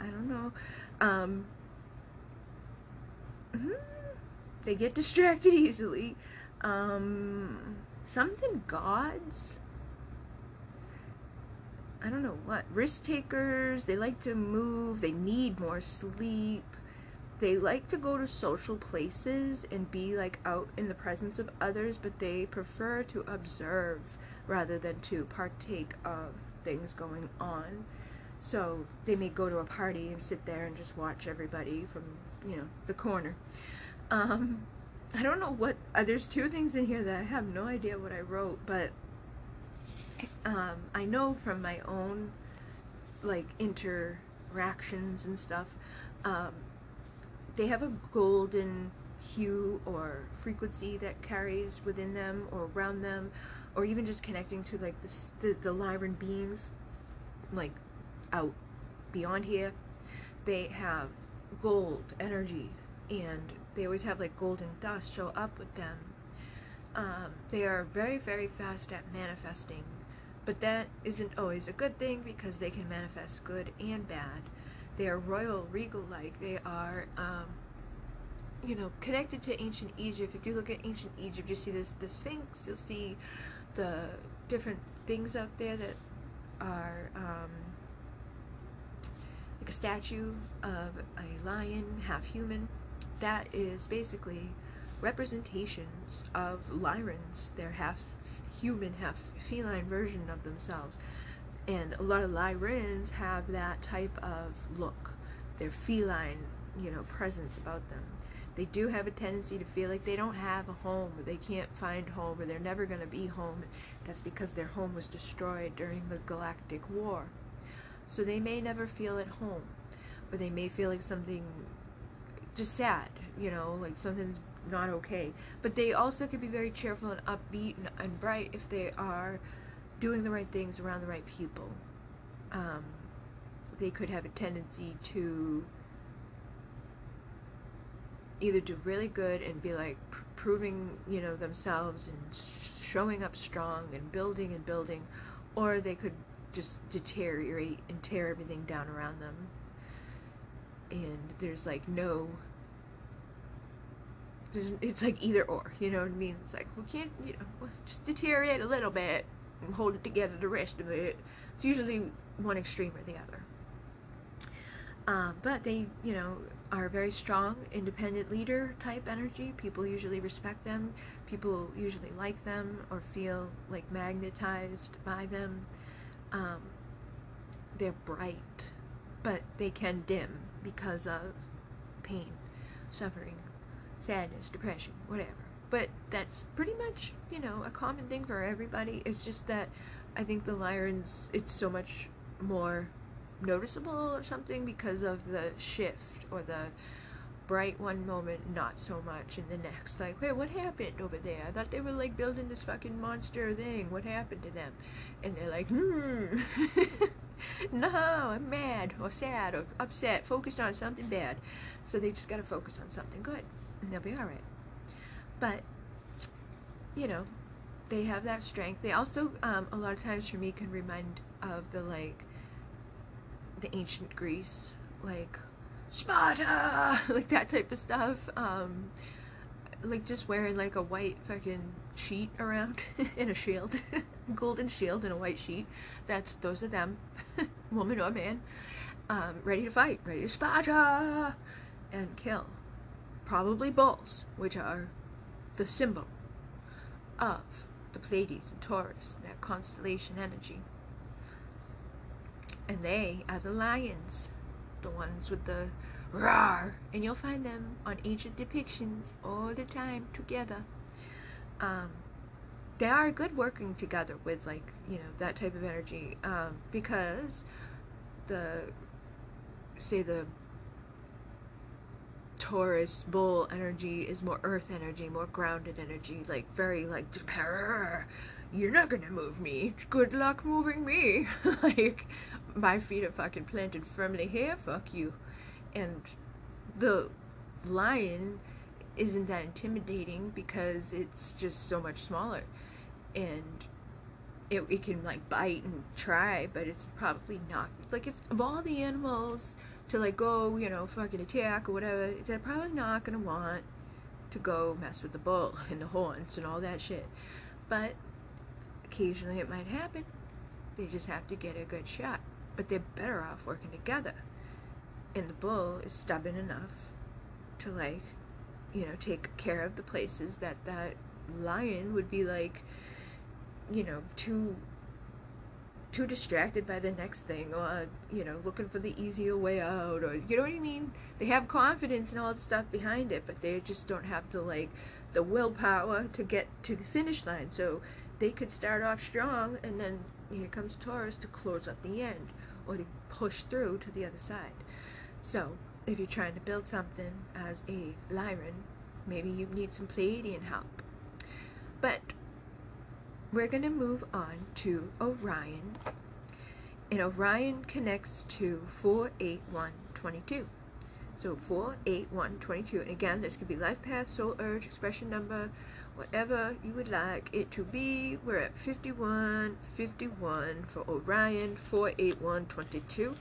[SPEAKER 2] I don't know um, hmm, they get distracted easily. Um, something gods. I don't know what. Risk takers. They like to move. They need more sleep. They like to go to social places and be like out in the presence of others, but they prefer to observe rather than to partake of things going on. So they may go to a party and sit there and just watch everybody from, you know, the corner. Um, I don't know what, uh, there's two things in here that I have no idea what I wrote, but um, I know from my own, like, interactions and stuff, um, they have a golden hue or frequency that carries within them or around them, or even just connecting to, like, the, the, the Lyran beings, like, out beyond here, they have gold energy and they always have like golden dust show up with them. Um, they are very, very fast at manifesting, but that isn't always a good thing because they can manifest good and bad. They are royal, regal like. They are, um, you know, connected to ancient Egypt. If you look at ancient Egypt, you see this the Sphinx. You'll see the different things out there that are um, like a statue of a lion, half human. That is basically representations of Lyrans. They're half human, half feline version of themselves. And a lot of Lyrans have that type of look. Their feline, you know, presence about them. They do have a tendency to feel like they don't have a home, or they can't find home, or they're never going to be home. That's because their home was destroyed during the Galactic War. So they may never feel at home, or they may feel like something just sad, you know, like something's not okay. But they also could be very cheerful and upbeat and, and bright if they are doing the right things around the right people. Um, they could have a tendency to either do really good and be like pr- proving, you know, themselves and sh- showing up strong and building and building, or they could just deteriorate and tear everything down around them. And there's like no it's like either or, you know what I mean? It's like we can't, you know, just deteriorate a little bit and hold it together the rest of it. It's usually one extreme or the other. Um, but they, you know, are very strong, independent leader type energy. People usually respect them. People usually like them or feel like magnetized by them. Um, they're bright, but they can dim because of pain, suffering, sadness, depression, whatever. But that's pretty much, you know, a common thing for everybody. It's just that I think the Lyrans, it's so much more noticeable or something because of the shift or the bright one moment, not so much in the next. Like, wait, what happened over there? I thought they were like building this fucking monster thing. What happened to them? And they're like, hmm, no, I'm mad or sad or upset, focused on something bad. So they just gotta focus on something good and they'll be alright. But, you know, they have that strength. They also, um, a lot of times for me, can remind of the like, the ancient Greece, like Sparta, like that type of stuff. Um, like just wearing like a white fucking sheet around in a shield, golden shield and a white sheet. That's those are them, woman or man, um, ready to fight, ready to Sparta, and kill. Probably bulls, which are the symbol of the Pleiades and Taurus, that constellation energy. And they are the lions, the ones with the roar. And you'll find them on ancient depictions all the time together. Um, they are good working together with like you know that type of energy um, because the say the Taurus bull energy is more earth energy, more grounded energy, like very like you're not gonna move me. Good luck moving me. like my feet are fucking planted firmly here, fuck you. And the lion isn't that intimidating because it's just so much smaller. And it, it can like bite and try, but it's probably not like it's of all the animals to like go, you know, fucking attack or whatever, they're probably not gonna want to go mess with the bull and the horns and all that shit. But occasionally it might happen. They just have to get a good shot. But they're better off working together. And the bull is stubborn enough to like, you know, take care of the places that that lion would be like, you know, too too distracted by the next thing or you know looking for the easier way out or you know what i mean? They have confidence and all the stuff behind it but they just don't have the like the willpower to get to the finish line. So they could start off strong and then here comes taurus to close up the end or to push through to the other side. So if you're trying to build something as a lyran maybe you need some pleiadian help. But we're going to move on to Orion. And Orion connects to 48122. So 48122. And again, this could be life path, soul urge, expression number, whatever you would like it to be. We're at 5151 for Orion 48122.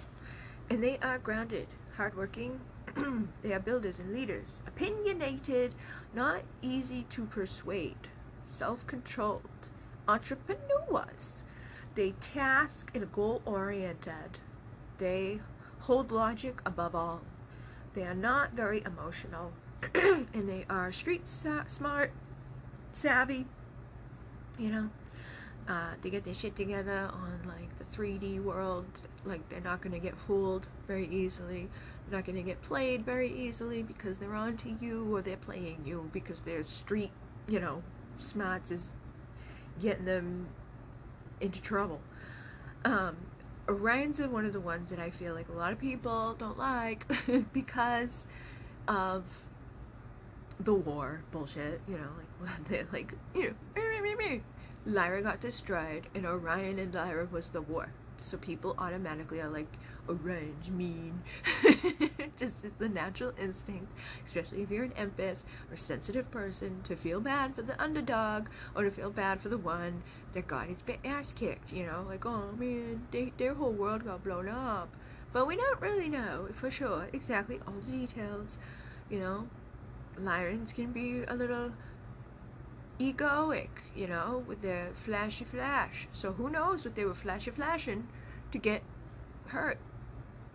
[SPEAKER 2] And they are grounded, hardworking. they are builders and leaders, opinionated, not easy to persuade, self-controlled entrepreneurs. They task and goal oriented. They hold logic above all. They are not very emotional and they are street sa- smart, savvy. You know, uh, they get their shit together on like the 3D world. Like they're not going to get fooled very easily. They're not going to get played very easily because they're onto you or they're playing you because their street, you know, smarts is getting them into trouble. Um, Orion's one of the ones that I feel like a lot of people don't like because of the war bullshit, you know, like they like you know Lyra got destroyed and Orion and Lyra was the war. So people automatically are like Orion's mean. Just it's the natural instinct, especially if you're an empath or sensitive person, to feel bad for the underdog or to feel bad for the one that got his ass kicked, you know, like oh man, they, their whole world got blown up. But we don't really know for sure exactly all the details, you know, Lyrans can be a little egoic, you know, with their flashy flash. So who knows what they were flashy flashing to get hurt.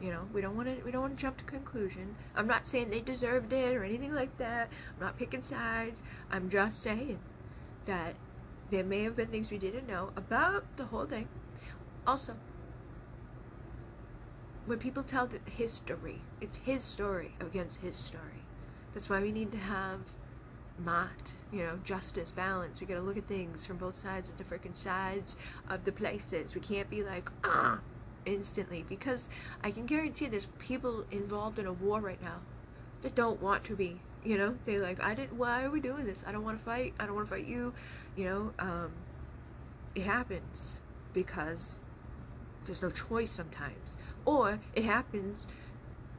[SPEAKER 2] You know, we don't want to we don't want to jump to conclusion. I'm not saying they deserved it or anything like that. I'm not picking sides. I'm just saying that there may have been things we didn't know about the whole thing. Also, when people tell the history, it's his story against his story. That's why we need to have Ma'at, you know, justice, balance. We gotta look at things from both sides of the freaking sides of the places. We can't be like, ah, instantly. Because I can guarantee there's people involved in a war right now that don't want to be. You know, they like, I didn't, why are we doing this? I don't want to fight. I don't want to fight you. You know, um, it happens because there's no choice sometimes. Or it happens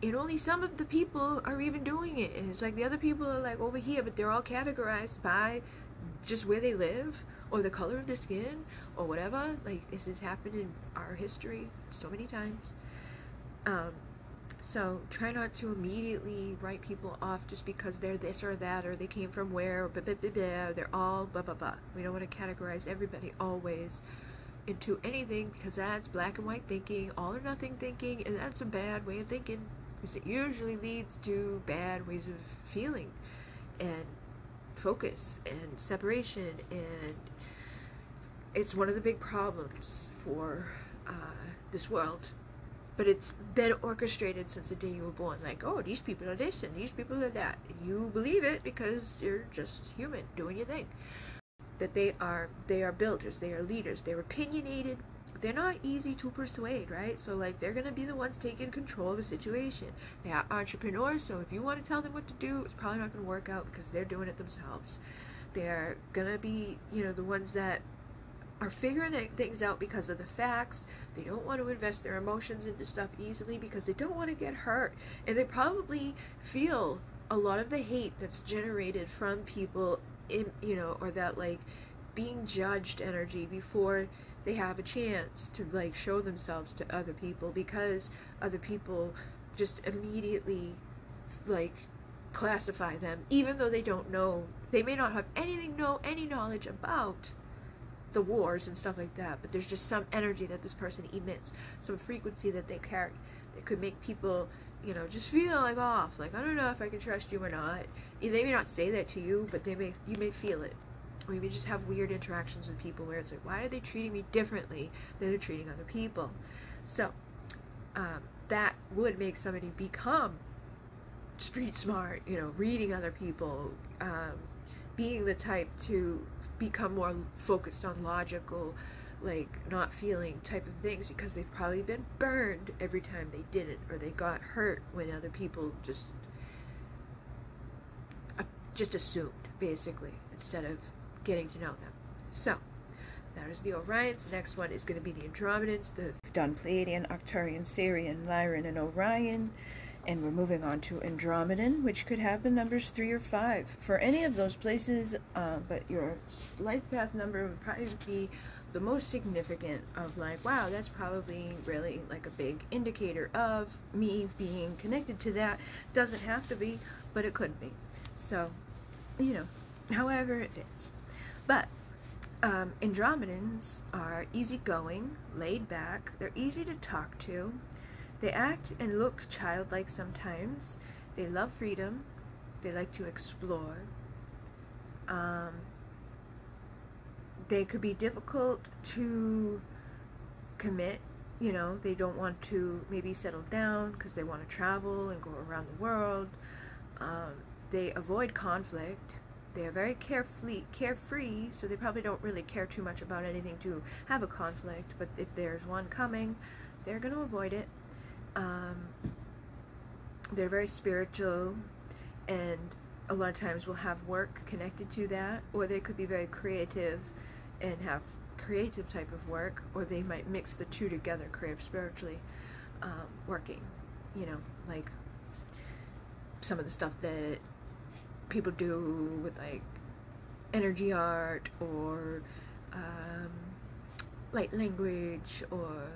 [SPEAKER 2] and only some of the people are even doing it and it's like the other people are like over here but they're all categorized by just where they live or the color of their skin or whatever like this has happened in our history so many times. Um, so try not to immediately write people off just because they're this or that or they came from where blah, blah, blah, blah, they're all blah blah blah. We don't want to categorize everybody always into anything because that's black and white thinking all or nothing thinking and that's a bad way of thinking because it usually leads to bad ways of feeling and focus and separation and it's one of the big problems for uh, this world but it's been orchestrated since the day you were born like oh these people are this and these people are that you believe it because you're just human doing your thing that they are they are builders they are leaders they're opinionated they're not easy to persuade, right? So like they're gonna be the ones taking control of a situation. They are entrepreneurs, so if you want to tell them what to do, it's probably not gonna work out because they're doing it themselves. They're gonna be, you know, the ones that are figuring things out because of the facts. They don't want to invest their emotions into stuff easily because they don't want to get hurt. And they probably feel a lot of the hate that's generated from people in, you know, or that like being judged energy before they have a chance to like show themselves to other people because other people just immediately like classify them even though they don't know they may not have anything know any knowledge about the wars and stuff like that but there's just some energy that this person emits some frequency that they carry that could make people you know just feel like off like i don't know if i can trust you or not they may not say that to you but they may you may feel it or maybe just have weird interactions with people where it's like, why are they treating me differently than they're treating other people? So um, that would make somebody become street smart, you know, reading other people, um, being the type to become more focused on logical, like not feeling type of things because they've probably been burned every time they did it or they got hurt when other people just uh, just assumed basically instead of getting to know them. So, that is the Orions. The next one is going to be the Andromedans, the
[SPEAKER 3] done Pleiadian, Arcturian, Sirian, Lyran, and Orion. And we're moving on to Andromedan, which could have the numbers 3 or 5 for any of those places, uh, but your life path number would probably be the most significant of like, wow, that's probably really like a big indicator of me being connected to that. Doesn't have to be, but it could be. So, you know, however it fits. But um, Andromedans are easygoing, laid back, they're easy to talk to, they act and look childlike sometimes, they love freedom, they like to explore. Um, they could be difficult to commit, you know, they don't want to maybe settle down because they want to travel and go around the world. Um, they avoid conflict they are very carefree, carefree, so they probably don't really care too much about anything to have a conflict, but if there's one coming,
[SPEAKER 2] they're going to avoid it. Um, they're very spiritual, and a lot of times will have work connected to that, or they could be very creative and have creative type of work, or they might mix the two together, creative spiritually um, working. You know, like some of the stuff that people do with like energy art or um, light language or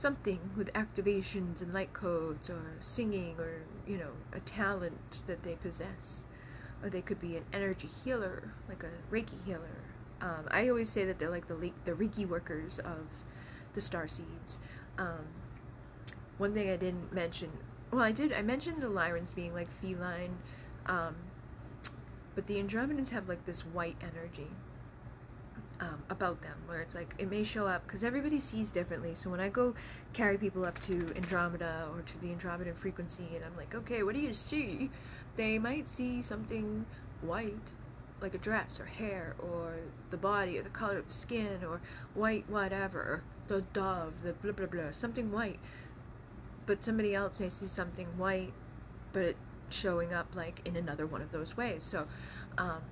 [SPEAKER 2] something with activations and light codes or singing or you know a talent that they possess. Or they could be an energy healer like a reiki healer. Um, i always say that they're like the the reiki workers of the star seeds. Um, one thing i didn't mention well i did i mentioned the lyrans being like feline um, but the andromedans have like this white energy um, about them where it's like it may show up because everybody sees differently. So when i go carry people up to andromeda or to the andromedan frequency and i'm like okay what do you see? They might see something white like a dress or hair or the body or the color of the skin or white whatever the dove the blah blah blah something white. But somebody else may see something white but showing up like in another one of those ways. So um,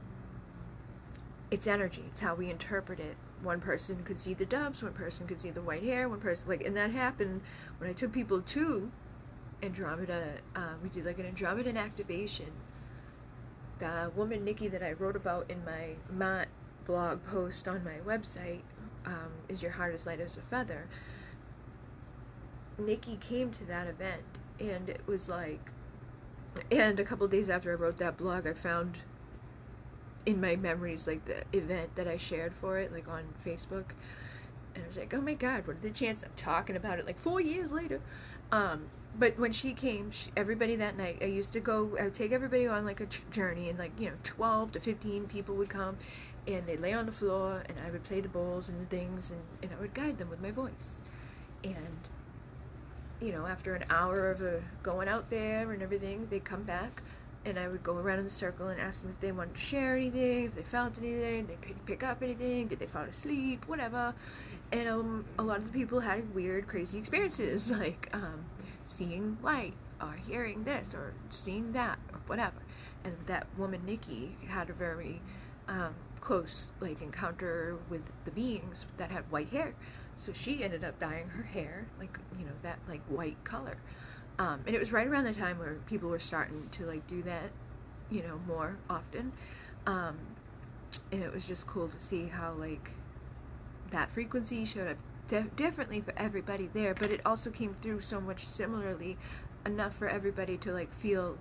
[SPEAKER 2] it's energy. It's how we interpret it. One person could see the doves, one person could see the white hair, one person like, and that happened when I took people to Andromeda. Uh, we did like an Andromedan activation. The woman Nikki that I wrote about in my Ma'at blog post on my website um, is your heart as light as a feather. Nikki came to that event, and it was like, and a couple days after I wrote that blog, I found in my memories like the event that I shared for it like on Facebook. And I was like oh my god what are the chances I'm talking about it like four years later. Um but when she came she, everybody that night I used to go I would take everybody on like a journey and like you know 12 to 15 people would come and they'd lay on the floor and I would play the bowls and the things and, and I would guide them with my voice. And you know after an hour of uh, going out there and everything they'd come back and I would go around in the circle and ask them if they wanted to share anything, if they found anything, did they pick up anything, did they fall asleep, whatever. And um, a lot of the people had weird, crazy experiences, like um, seeing light, or hearing this, or seeing that, or whatever. And that woman, Nikki, had a very um, close like encounter with the beings that had white hair. So she ended up dyeing her hair like you know that like white color. Um, and it was right around the time where people were starting to like do that, you know, more often. Um, and it was just cool to see how like that frequency showed up differently for everybody there, but it also came through so much similarly enough for everybody to like feel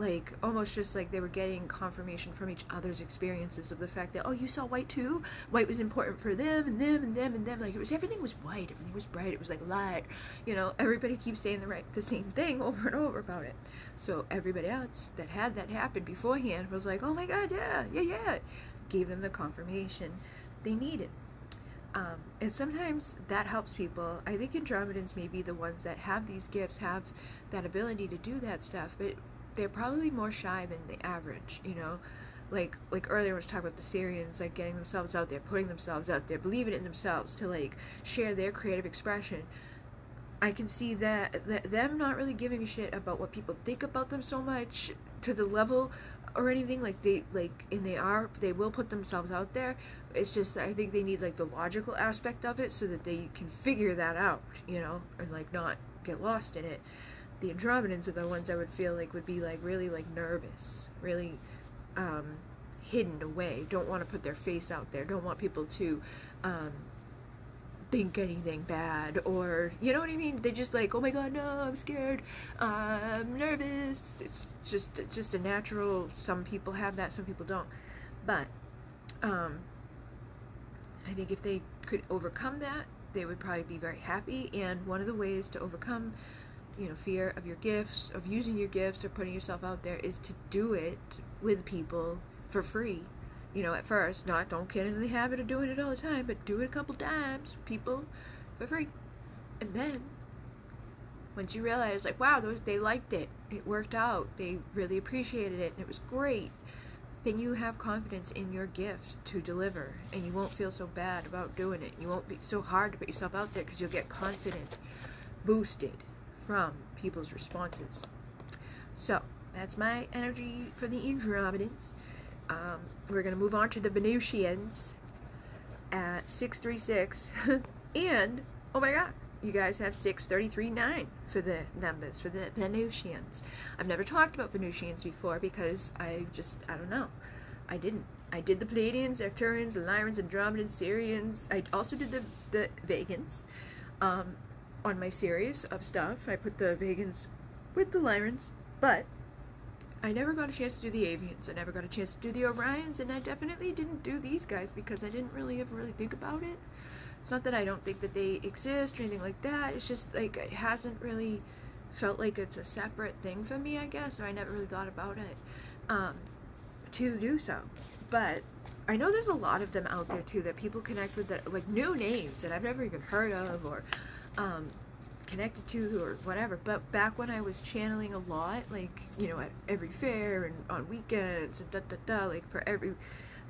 [SPEAKER 2] like almost just like they were getting confirmation from each other's experiences of the fact that oh you saw white too? White was important for them and them and them and them. Like it was everything was white. Everything was bright. It was like light. You know everybody keeps saying the right the same thing over and over about it. So everybody else that had that happen beforehand was like oh my god yeah yeah yeah. Gave them the confirmation they needed. Um, and sometimes that helps people. I think Andromedans may be the ones that have these gifts, have that ability to do that stuff, but they're probably more shy than the average, you know? Like like earlier was talking about the Sirians like getting themselves out there, putting themselves out there, believing in themselves to like share their creative expression. I can see that, that them not really giving a shit about what people think about them so much to the level or anything like they like and they are they will put themselves out there it's just i think they need like the logical aspect of it so that they can figure that out you know and like not get lost in it the Andromedans are the ones I would feel like would be like really like nervous, really um, hidden away, don't want to put their face out there, don't want people to um, think anything bad or you know what I mean? They're just like, oh my god, no, I'm scared, I'm nervous. It's just just a natural. Some people have that, some people don't. But um, I think if they could overcome that, they would probably be very happy. And one of the ways to overcome you know fear of your gifts of using your gifts or putting yourself out there is to do it with people for free. You know at first not don't get into the habit of doing it all the time but do it a couple times people for free. And then once you realize like wow those, they liked it it worked out they really appreciated it and it was great then you have confidence in your gift to deliver and you won't feel so bad about doing it. You won't be so hard to put yourself out there because you'll get confident, boosted from people's responses. So, that's my energy for the Andromedans. Um, we're going to move on to the Venusians at 636. and, oh my god, you guys have 6339 for the numbers, for the Venusians. I've never talked about Venusians before because I just, I don't know. I didn't. I did the Pleiadians, Arcturians, Lyrans, Andromedans, Sirians. I also did the, the Vegans um, on my series of stuff. I put the Vegans with the Lyrans, but I never got a chance to do the Avians. I never got a chance to do the Orions, and I definitely didn't do these guys because I didn't really ever really think about it. It's not that I don't think that they exist or anything like that. It's just like it hasn't really felt like it's a separate thing for me, I guess, or I never really thought about it um, to do so. But I know there's a lot of them out there too that people connect with that like new names that I've never even heard of or um, connected to or whatever. But back when I was channeling a lot, like you know at every fair and on weekends and da da da, like for every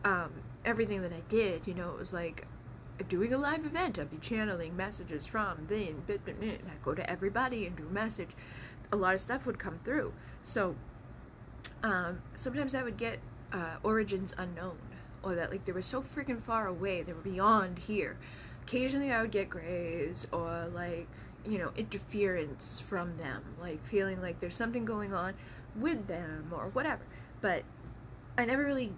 [SPEAKER 2] um, everything that I did, you know, it was like doing a live event, I'd be channeling messages from then, bit, bit, bit, and I'd go to everybody and do a message. A lot of stuff would come through. So um, sometimes I would get uh, origins unknown, or that like they were so freaking far away, they were beyond here. Occasionally I would get grays or like you know interference from them, like feeling like there's something going on with them or whatever. But I never really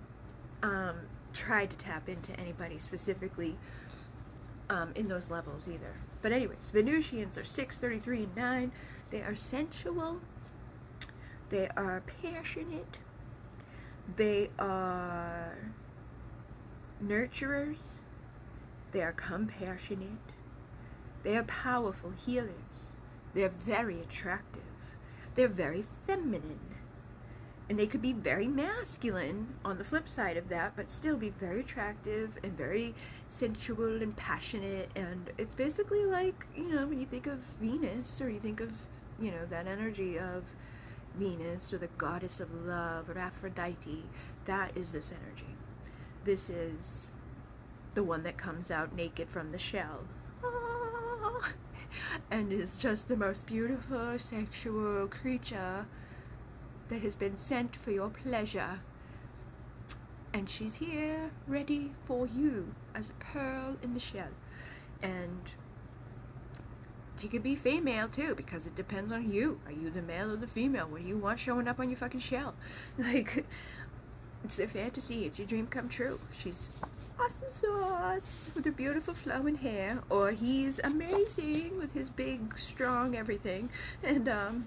[SPEAKER 2] um, tried to tap into anybody specifically um, in those levels either. But anyways, Venusians are 6, 33, and 9. They are sensual. They are passionate. They are nurturers. They are compassionate. They are powerful healers. They are very attractive. They're very feminine. And they could be very masculine on the flip side of that, but still be very attractive and very sensual and passionate. And it's basically like, you know, when you think of Venus or you think of, you know, that energy of Venus or the goddess of love or Aphrodite, that is this energy. This is the one that comes out naked from the shell. Ah. and is just the most beautiful sexual creature that has been sent for your pleasure. And she's here, ready for you, as a pearl in the shell. And she could be female too, because it depends on you. Are you the male or the female? What do you want showing up on your fucking shell? Like, it's a fantasy. It's your dream come true. She's awesome sauce with her beautiful flowing hair, or he's amazing with his big, strong everything. And, um,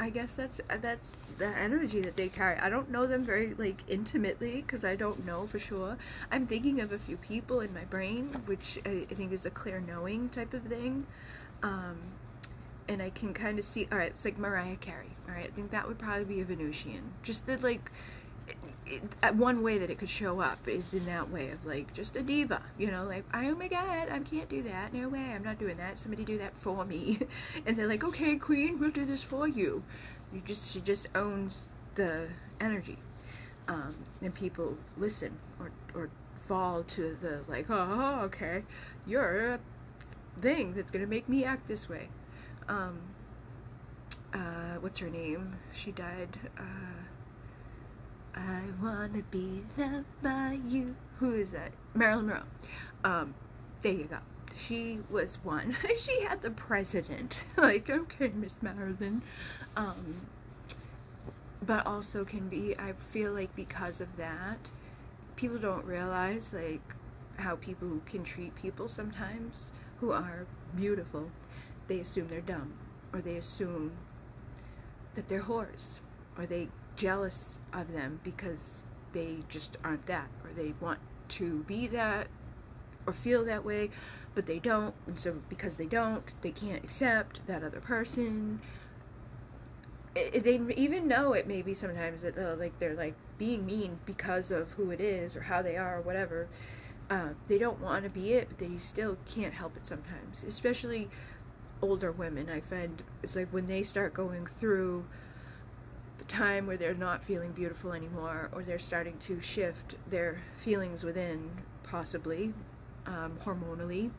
[SPEAKER 2] I guess that's that's the energy that they carry. I don't know them very like intimately because I don't know for sure. I'm thinking of a few people in my brain, which I, I think is a clear knowing type of thing. Um, and I can kind of see. All right, it's like Mariah Carey. All right, I think that would probably be a Venusian. Just the like it, it, one way that it could show up is in that way of like just a diva, you know, like oh my god, I can't do that. No way, I'm not doing that. Somebody do that for me, and they're like, okay, queen, we'll do this for you. You just she just owns the energy, um, and people listen or or fall to the like, oh, okay, you're a thing that's gonna make me act this way. Um, uh, what's her name? She died. Uh, I wanna be loved by you. Who is that? Marilyn Monroe. Um, there you go. She was one. she had the president. like, okay, Miss Marilyn. Um, but also can be, I feel like because of that, people don't realize, like, how people can treat people sometimes who are beautiful. They assume they're dumb, or they assume that they're whores, or they jealous of them because they just aren't that or they want to be that or feel that way but they don't and so because they don't they can't accept that other person. It, they even know it maybe sometimes that uh, like they're like being mean because of who it is or how they are or whatever. Uh, they don't want to be it but they still can't help it sometimes especially older women i find it's like when they start going through the time where they're not feeling beautiful anymore or they're starting to shift their feelings within possibly um, hormonally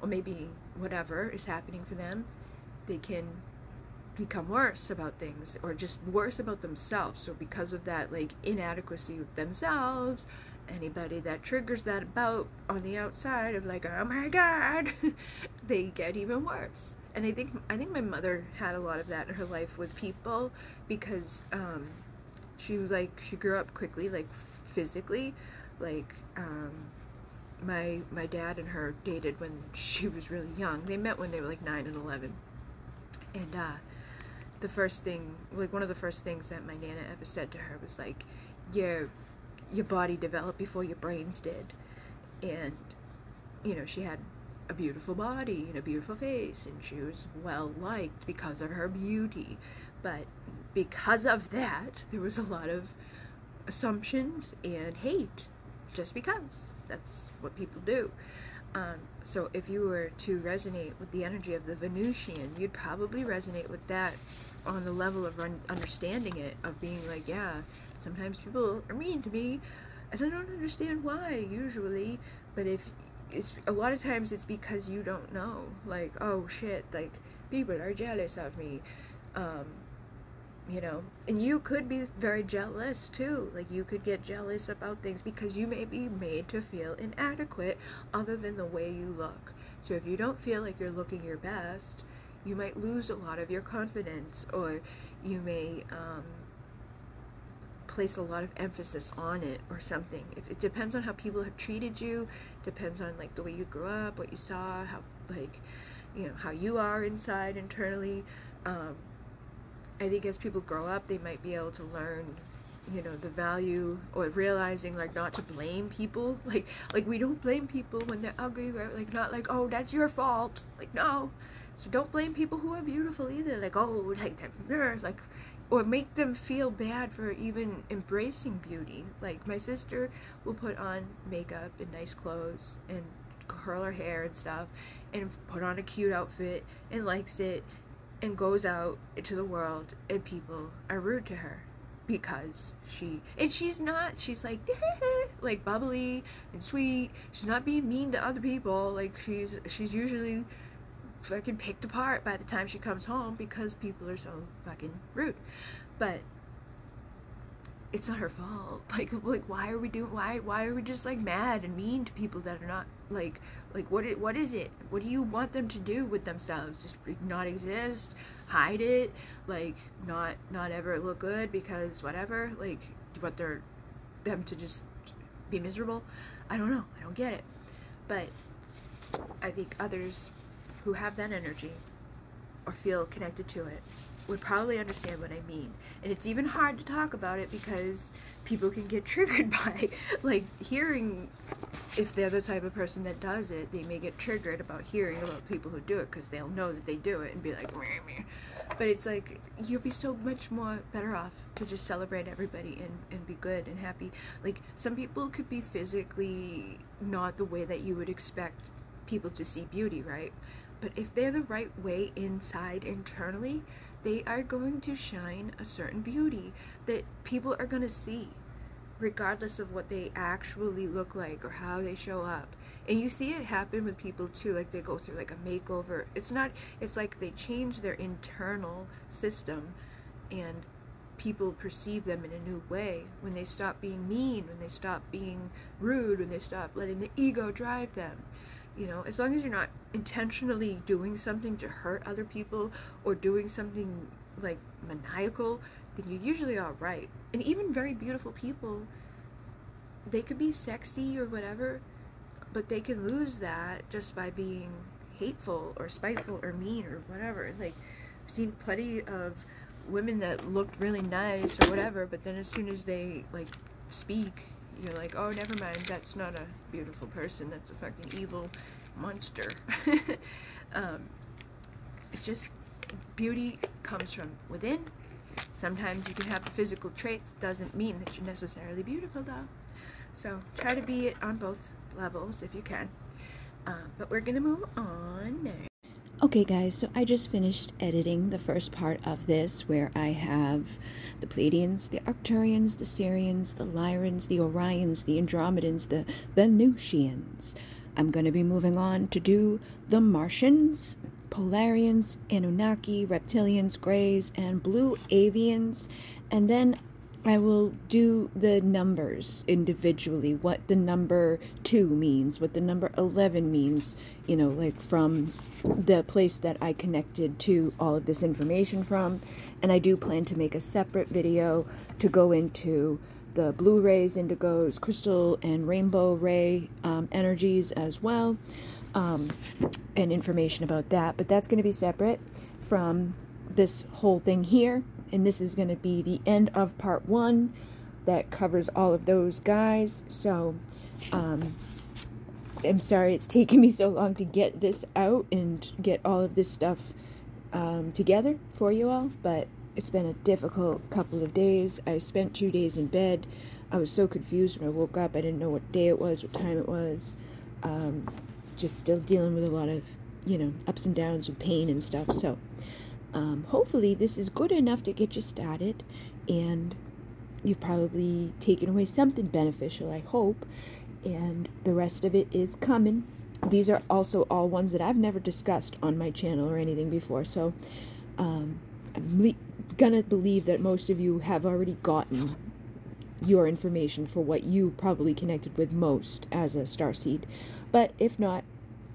[SPEAKER 2] or maybe whatever is happening for them they can become worse about things or just worse about themselves. So because of that like inadequacy of themselves anybody that triggers that about on the outside of like oh my god they get even worse and i think i think my mother had a lot of that in her life with people because um she was like she grew up quickly like physically like um my my dad and her dated when she was really young. They met when they were like 9 and 11 and uh the first thing like one of the first things that my nana ever said to her was like your your body developed before your brains did. And you know she had a beautiful body and a beautiful face and she was well liked because of her beauty. But because of that there was a lot of assumptions and hate just because. That's what people do. Um, so if you were to resonate with the energy of the Venusian, you'd probably resonate with that on the level of un- understanding it, of being like, yeah, sometimes people are mean to me, and I don't understand why usually. But if it's a lot of times it's because you don't know, like, oh shit, like people are jealous of me. Um, you know and you could be very jealous too like you could get jealous about things because you may be made to feel inadequate other than the way you look so if you don't feel like you're looking your best you might lose a lot of your confidence or you may um, place a lot of emphasis on it or something if, it depends on how people have treated you depends on like the way you grew up what you saw how like you know how you are inside internally um, I think as people grow up, they might be able to learn, you know, the value or realizing like not to blame people. Like like we don't blame people when they're ugly. Right? Like not like oh that's your fault. Like no. So don't blame people who are beautiful either. Like oh like they're like or make them feel bad for even embracing beauty. Like my sister will put on makeup and nice clothes and curl her hair and stuff and put on a cute outfit and likes it and goes out into the world and people are rude to her because she and she's not she's like like bubbly and sweet she's not being mean to other people like she's she's usually fucking picked apart by the time she comes home because people are so fucking rude but it's not her fault. Like, like why are we doing? Why, why are we just like mad and mean to people that are not like, like what? It, what is it? What do you want them to do with themselves? Just not exist, hide it, like not, not ever look good because whatever. Like, what they're them to just be miserable? I don't know. I don't get it. But I think others who have that energy or feel connected to it would probably understand what I mean. And it's even hard to talk about it because people can get triggered by like hearing if they're the type of person that does it, they may get triggered about hearing about people who do it because they'll know that they do it and be like, meh, meh. but it's like you'll be so much more better off to just celebrate everybody and, and be good and happy. Like some people could be physically not the way that you would expect people to see beauty, right? But if they're the right way inside internally, they are going to shine a certain beauty that people are going to see regardless of what they actually look like or how they show up. And you see it happen with people too like they go through like a makeover. It's not it's like they change their internal system and people perceive them in a new way. When they stop being mean when they stop being rude when they stop letting the ego drive them you know as long as you're not intentionally doing something to hurt other people or doing something like maniacal then you're usually all right. And even very beautiful people they could be sexy or whatever but they can lose that just by being hateful or spiteful or mean or whatever. Like i've seen plenty of women that looked really nice or whatever but then as soon as they like speak you're like, oh, never mind, that's not a beautiful person, that's a fucking evil monster. um, it's just beauty comes from within. Sometimes you can have the physical traits, doesn't mean that you're necessarily beautiful though. So try to be it on both levels if you can. Um, but we're gonna move on now.
[SPEAKER 4] Okay, guys, so I just finished editing the first part of this where I have the Pleiadians, the Arcturians, the Sirians, the Lyrans, the Orions, the Andromedans, the Venusians. I'm going to be moving on to do the Martians, Polarians, Anunnaki, Reptilians, Greys, and Blue Avians, and then I will do the numbers individually, what the number 2 means, what the number 11 means, you know, like from the place that I connected to all of this information from. And I do plan to make a separate video to go into the blue rays, indigos, crystal, and rainbow ray um, energies as well, um, and information about that. But that's going to be separate from this whole thing here. And this is going to be the end of part one that covers all of those guys. So, um, I'm sorry it's taken me so long to get this out and get all of this stuff um, together for you all, but it's been a difficult couple of days. I spent two days in bed. I was so confused when I woke up. I didn't know what day it was, what time it was. Um, just still dealing with a lot of, you know, ups and downs with pain and stuff. So, um, hopefully, this is good enough to get you started, and you've probably taken away something beneficial, I hope, and the rest of it is coming. These are also all ones that I've never discussed on my channel or anything before, so um, I'm le- gonna believe that most of you have already gotten your information for what you probably connected with most as a star seed. But if not,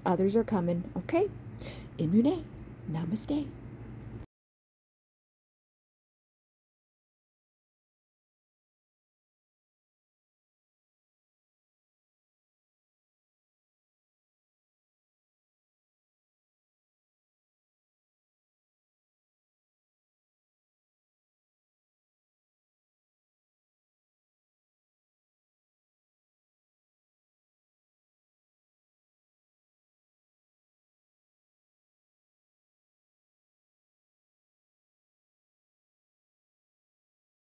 [SPEAKER 4] others are coming, okay? Imune. Namaste.